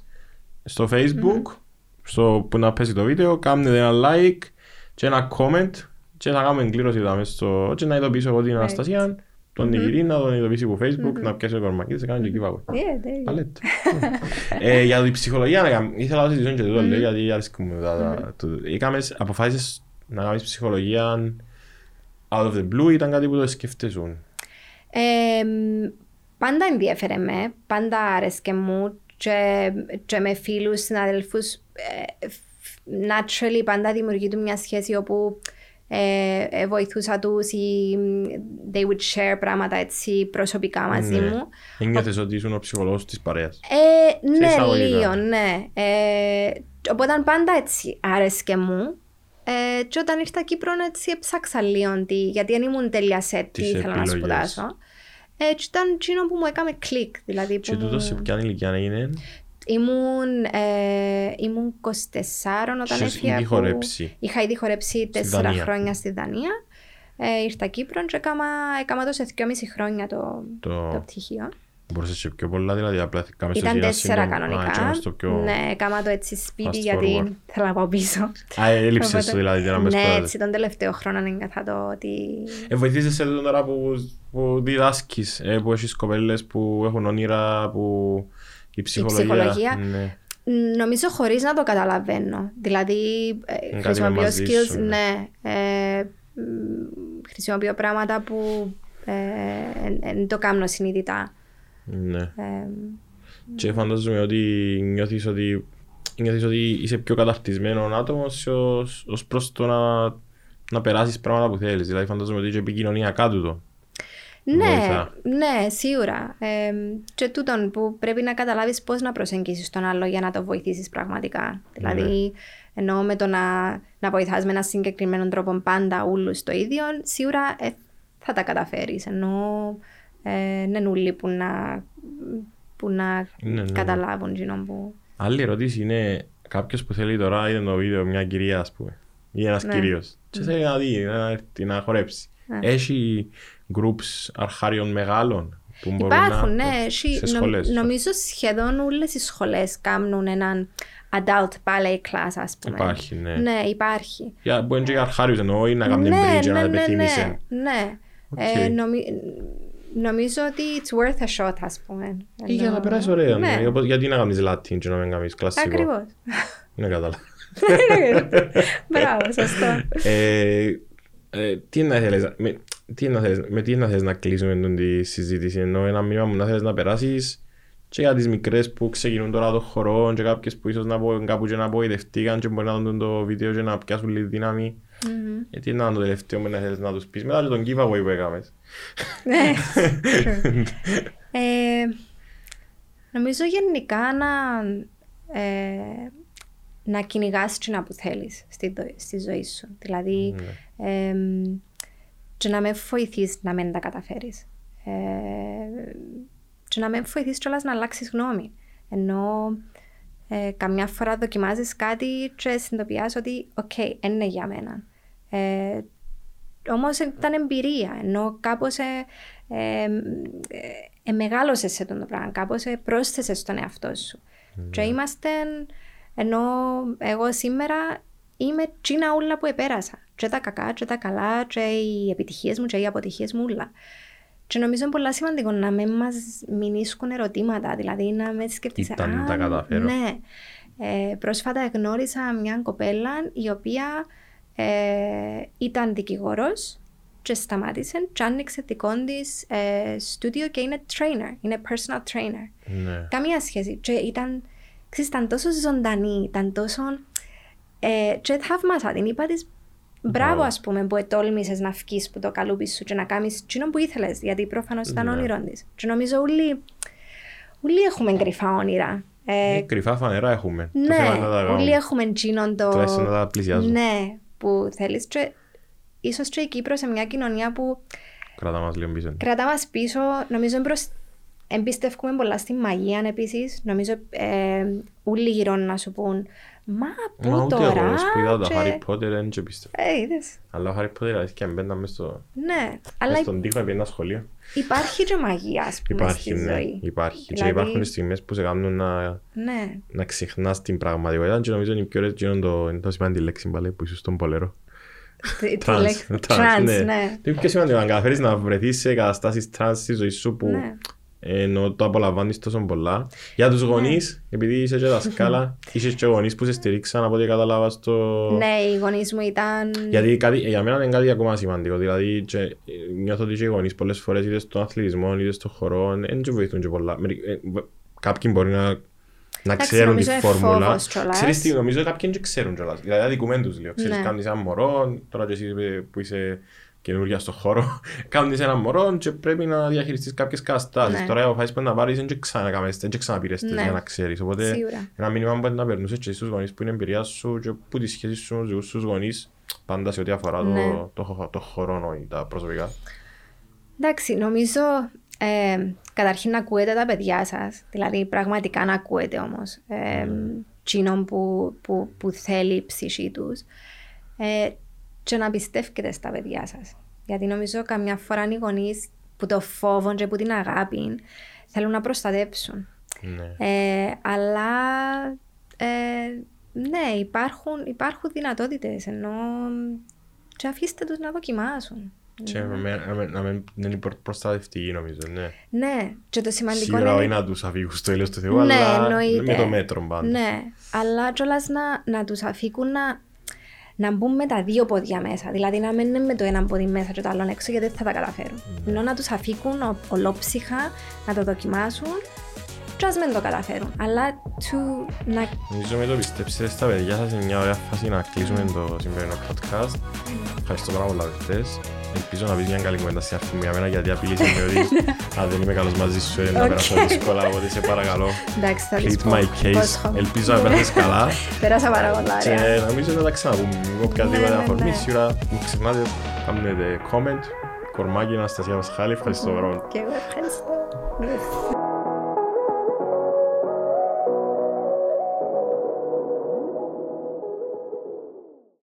στο facebook, στο που να πέσει το βίντεο, κάνετε ένα like και ένα comment και να κάνουμε εγκλήρωση εδώ μέσα στο... και να ειδοποιήσω εγώ την Αναστασία, τον Νικηρή, να τον ειδοποιήσει από facebook, να πιάσει το κορμάκι της, να κάνει και giveaway. Yeah, there you go. Παλέτ. Ε, Για την ψυχολογία, να κάνω- ήθελα να συζητήσω και τούτο, λέω, γιατί αρέσκουμε τα- τα- το- Είχαμε αποφάσεις να κάνεις ψυχολογία out of the blue, ήταν κάτι που το σκέφτεσουν. Ε, πάντα ενδιαφέρε με, πάντα άρεσκε μου και, και με φίλους, συναδελφούς. Ε, φ- naturally πάντα δημιουργεί του μια σχέση όπου ε, ε, βοηθούσα τους ή they would share πράγματα έτσι προσωπικά μαζί Ναι. μου. Ένιωθες ότι ήσουν ο ψυχολόγος της παρέας; Ε, Σε ναι, εισαγωγικά. λίγο, ναι. Ε, οπότε πάντα έτσι άρεσκε μου. Ε, και όταν ήρθα Κύπρο έτσι έψαξα λίγο τι, γιατί δεν ήμουν τέλεια σε τι Τις ήθελα να επιλογές. σπουδάσω. Ε, και ήταν εκείνο που μου έκαμε κλικ. Δηλαδή που Και τούτο μου- σε ποια ηλικία έγινε, ήμουν, ε, ήμουν 24 όταν Είχες έφυγα. ήδη που- χορέψει. Είχα ήδη χορέψει τέσσερα Δανία. χρόνια στη Δανία. Ε, ήρθα Κύπρο και έκανα, έκανα το σε 2,5 χρόνια το, Το- το πτυχίο. μπορούσες και πιο πολλά, δηλαδή απλά κάμε στο Ήταν ένα τέσσερα σύντομο- Α, κανονικά. έκανες το πιο... Ναι, έκανα το έτσι σπίτι fast γιατί forward. θέλω να πάω πίσω. Α, έλειψες Οπότε- το δηλαδή, για να μπες Ναι, παράδειγμα. έτσι τον τελευταίο χρόνο ένιωθα το ότι... Ε, βοηθήσεις σε τούτο τώρα που, που διδάσκεις, ε, που έχεις κοπέλες που έχουν όνειρα, που η ψυχολογία... ψυχολογία. Ναι. Νομίζω χωρίς να το καταλαβαίνω. Δηλαδή, ε, κάτι χρησιμοποιώ με μαζί skills, σου, ναι. ναι. Ε, μ, χρησιμοποιώ πράγματα που δεν το κάνω συνειδητά. ναι. Ε, Και φαντάζομαι ότι νιώθεις ότι, νιώθεις ότι είσαι πιο καταρτισμένο άτομος ως, ως προς το να, να περάσεις πράγματα που θέλεις. Δηλαδή φαντάζομαι ότι είσαι επικοινωνιακά τούτο. Ναι, Βοηθά. ναι, σίγουρα. Ε, και τούτον που πρέπει να καταλάβεις πώς να προσεγγίσεις τον άλλο για να το βοηθήσεις πραγματικά. Δηλαδή, Ναι. εννοώ με το να, να βοηθάς με ένα συγκεκριμένο τρόπο πάντα όλους το ίδιο, σίγουρα ε, θα τα καταφέρεις. Ενώ ε, δεν είναι όλοι που να, που να Ναι, ναι. καταλάβουν εκείνο που... Άλλη ερώτηση είναι κάποιος που θέλει τώρα, είδε το βίντεο, μια κυρία ας πούμε, ή ένας Ναι. κυρίος, και θέλει να δει, να έρθει, να χορέψει. Ναι. Έχει groups αρχάριων μεγάλων που μπορούν Υπάρχουν, να... ναι. έχει- σε νο- σχολές. νομίζω σχεδόν όλες οι σχολές κάνουν έναν adult ballet class, ας πούμε. Υπάρχει, ναι. Ναι, υπάρχει. Για, μπορεί και για αρχάριους εννοώ ή να κάνουν ναι, bridge, ναι, να ναι, επεθύμησε. ναι, ναι. Οκ. Ε, νομι- νομίζω ότι it's worth a shot, ας πούμε. Ή για να Ενώ- περάσει ωραία. Ναι, Ναι. Όπως- Γιατί να κάνεις Latin και να μην κάνεις κλασικό. ακριβώς. Ναι, κατάλαβα. [laughs] Μπράβο, σωστό. Ε, Ε, τι να θέλεις, να- με, τι να θέλεις, με τι να θέλεις να κλείσουμε τον τη συζήτηση, ενώ ένα μήνυμα μου να θέλεις να περάσεις και για τις μικρές που ξεκινούν τώρα το χορό και κάποιες που ίσως να πω, κάπου και να απογοητευτήκαν και μπορεί να δουν το βίντεο και να πιάσουν λίγη δύναμη. Ε, τι να είναι το τελευταίο που να θέλεις να τους πεις μετά και τον giveaway που έκαμες. Ναι, [laughs] true. Ε, νομίζω γενικά να, ε, να κυνηγάς τσινά που θέλεις στη, δο- στη ζωή σου. Δηλαδή, Ναι. εμ, και να με βοηθείς να μην τα καταφέρεις. Ε, και να με βοηθείς κιόλας να αλλάξεις γνώμη. Ενώ ε, καμιά φορά δοκιμάζεις κάτι και συνειδητοποιάς ότι «ΟΚ, είναι για μένα». Ε, όμως ήταν εμπειρία, ενώ κάπως ε, ε, ε, ε, μεγάλωσες σε αυτό το πράγμα, κάπως ε, πρόσθεσες στον εαυτό σου. Και είμαστε, ενώ εγώ σήμερα είμαι τσίνα ούλα που επέρασα. Και τα κακά, και τα καλά, και οι επιτυχίες μου, και οι αποτυχίες μου ούλα. Και νομίζω είναι πολύ σημαντικό να μην μας μηνύσκουν ερωτήματα, δηλαδή να με σκεφτείς Ήταν «Α, τα καταφέρω». Ναι. Ε, πρόσφατα γνώρισα μια κοπέλα η οποία ε, ήταν δικηγόρος και σταμάτησε και άνοιξε δικό της ε, στούντιο και είναι trainer, είναι personal trainer. Ναι. Καμία σχέση. Και ήταν, ξέρεις, ήταν τόσο ζωντανή, ήταν τόσο... Ε, και θαύμασα την. Είπα της, μπράβο Μπράβο. ας πούμε που ετόλμησες να βγεις που το καλούπι σου και να κάνεις εκείνο που ήθελες, γιατί προφανώς ήταν Ναι. όνειρό της. Και νομίζω όλοι, όλοι έχουμε κρυφά όνειρα. Ε, Ε, Κρυφά φανερά έχουμε. Το θέμα είναι να τα ναι, κάνουμε. όλοι έχουμε εκείνον το... Τουλάχιστον να τα πλησιάζουμε. Ναι, που θέλεις και ίσως και η Κύπρος σε μια κοινωνία που Κράτα μας λίγο πίσω. κρατά μας πίσω, νομίζω προς... εμπιστεύουμε πολλά στη μαγεία επίσης. Νομίζω ε, όλοι γύρω να σου πούν «Μα πού Μα ούτε τώρα» εγώ που είδα το και- Harry Potter δεν και πίστευα. Ε, είδες. Αλλά ο Harry Potter αλήθεια μπαίναν μες στο... Ναι, αλλά Μες στον τοίχο πήγαινα σχολείο. υπάρχει και μαγεία, ας πούμε, Υπάρχει, στη ναι. ζωή. Υπάρχει. Και Δηλαδή- υπάρχουν στιγμές που σε κάνουν να, Ναι, να ξεχνάς την πραγματικότητα και νομίζω είναι η πιο ωραίες γίνον το, είναι το σημαντική λέξη πάλι που είσαι στον μπολέρο. Τι- τι Trance. λέξη- Trance, trance, ναι. Το πιο σημαντικό να καταφέρεις να βρεθείς σε καταστάσεις trance στη ζωή σου που Ναι. Ενώ το απολαμβάνεις τόσο πολλά. Για τους γονείς, επειδή είσαι και δασκάλα, [laughs] είσαι και γονείς που σε στηρίξαν από ό,τι κατάλαβα στο... Ναι, οι γονείς μου ήταν... Γιατί κάτι, για μένα είναι κάτι ακόμα σημαντικό. Δηλαδή, και, ε, νιώθω ότι και οι γονείς πολλές φορές είτε στον αθλητισμό είτε στον χορό δεν και βοηθούν και πολλά. Μερι- ε, β- Κάποιοι μπορεί να, να Εντάξει, ξέρουν τη νομίζω είναι φόρμουλα. φόβος κιόλας. Ξέρεις τι, νομίζω ότι κάποιοι δεν ξέρουν κιόλας. Δηλαδή, αδικούμε τους λίγο. Ξέρεις, Ναι. κάνεις ένα μωρό, τώρα και εσύ ε, που είσαι καινούργια στον χώρο, [laughs] κάνεις ένα μωρό και πρέπει να διαχειριστείς κάποιες καταστάσεις. Ναι. Τώρα, αποφάσεις που να πάρεις, δεν και ξανακάμες, δεν και ξαναπήρες τις Ναι. για να ξέρεις. Οπότε, Σίγουρα. ένα μήνυμα που να περνούσες και στους γονείς που είναι εμπειρία σου και που τη σχέση σου με τους δικούς τους γονείς πάντα σε ό,τι αφορά Ναι. το, το, χω- το χρόνο ή τα προσωπικά. Εντάξει, νομίζω ε, καταρχήν να ακούετε τα παιδιά σας, δηλαδή πραγματικά να ακούετε όμως ε, τσίνον που, που, που θέλει η ψυχή τους ε, και να πιστεύετε στα παιδιά σας. Γιατί νομίζω καμιά φορά οι γονείς που το φόβο και που την αγάπη θέλουν να προστατέψουν. Ναι. Ε, αλλά ε, ναι, υπάρχουν, υπάρχουν δυνατότητες ενώ και αφήστε τους να δοκιμάσουν. Και με- με- να μην- να μην δεν είναι προ- προστατευτική νομίζω, ναι. Ναι, και το σημαντικό Σίγουρα είναι... όχι να τους αφήγουν στο έλεος του Θεού, Ναι, αλλά εννοείται. με το μέτρο πάντα. Ναι, αλλά κιόλας να, να τους αφήκουν να, να μπουν με τα δύο πόδια μέσα. Δηλαδή να μένουν με το ένα πόδι μέσα και το άλλο έξω γιατί δεν θα τα καταφέρουν. Ναι. Ενώ να τους αφήκουν ο- ολόψυχα να το δοκιμάσουν και ας μην το καταφέρουν. Αλλά του να... Νομίζω με το πιστέψετε στα παιδιά σας είναι μια ωραία φάση να κλείσουμε το σημερινό podcast. Ευχαριστώ πάρα πολλά παιχτές. Ελπίζω να πεις μια καλή κουβέντα στην αρχή μου για μένα γιατί απειλήσε με ότι αν δεν είμαι καλός μαζί σου ε, να Οκ. περάσω δύσκολα οπότε σε παρακαλώ. Εντάξει, θα τις Plead πω. my case. Υπόσχομαι. Ελπίζω να περάσεις καλά. Πέρασα πάρα πολλά ωραία. Και νομίζω να τα ξαναπούμε. Με οποιαδήποτε Ναι, ναι, αφορμή. ναι. Σίγουρα μην ξεχνάτε, κάνετε comment. Κορμάκι, Αναστασία Πασχάλη. Ευχαριστώ πάρα πολύ. Και εγώ ευχαριστώ. Yes.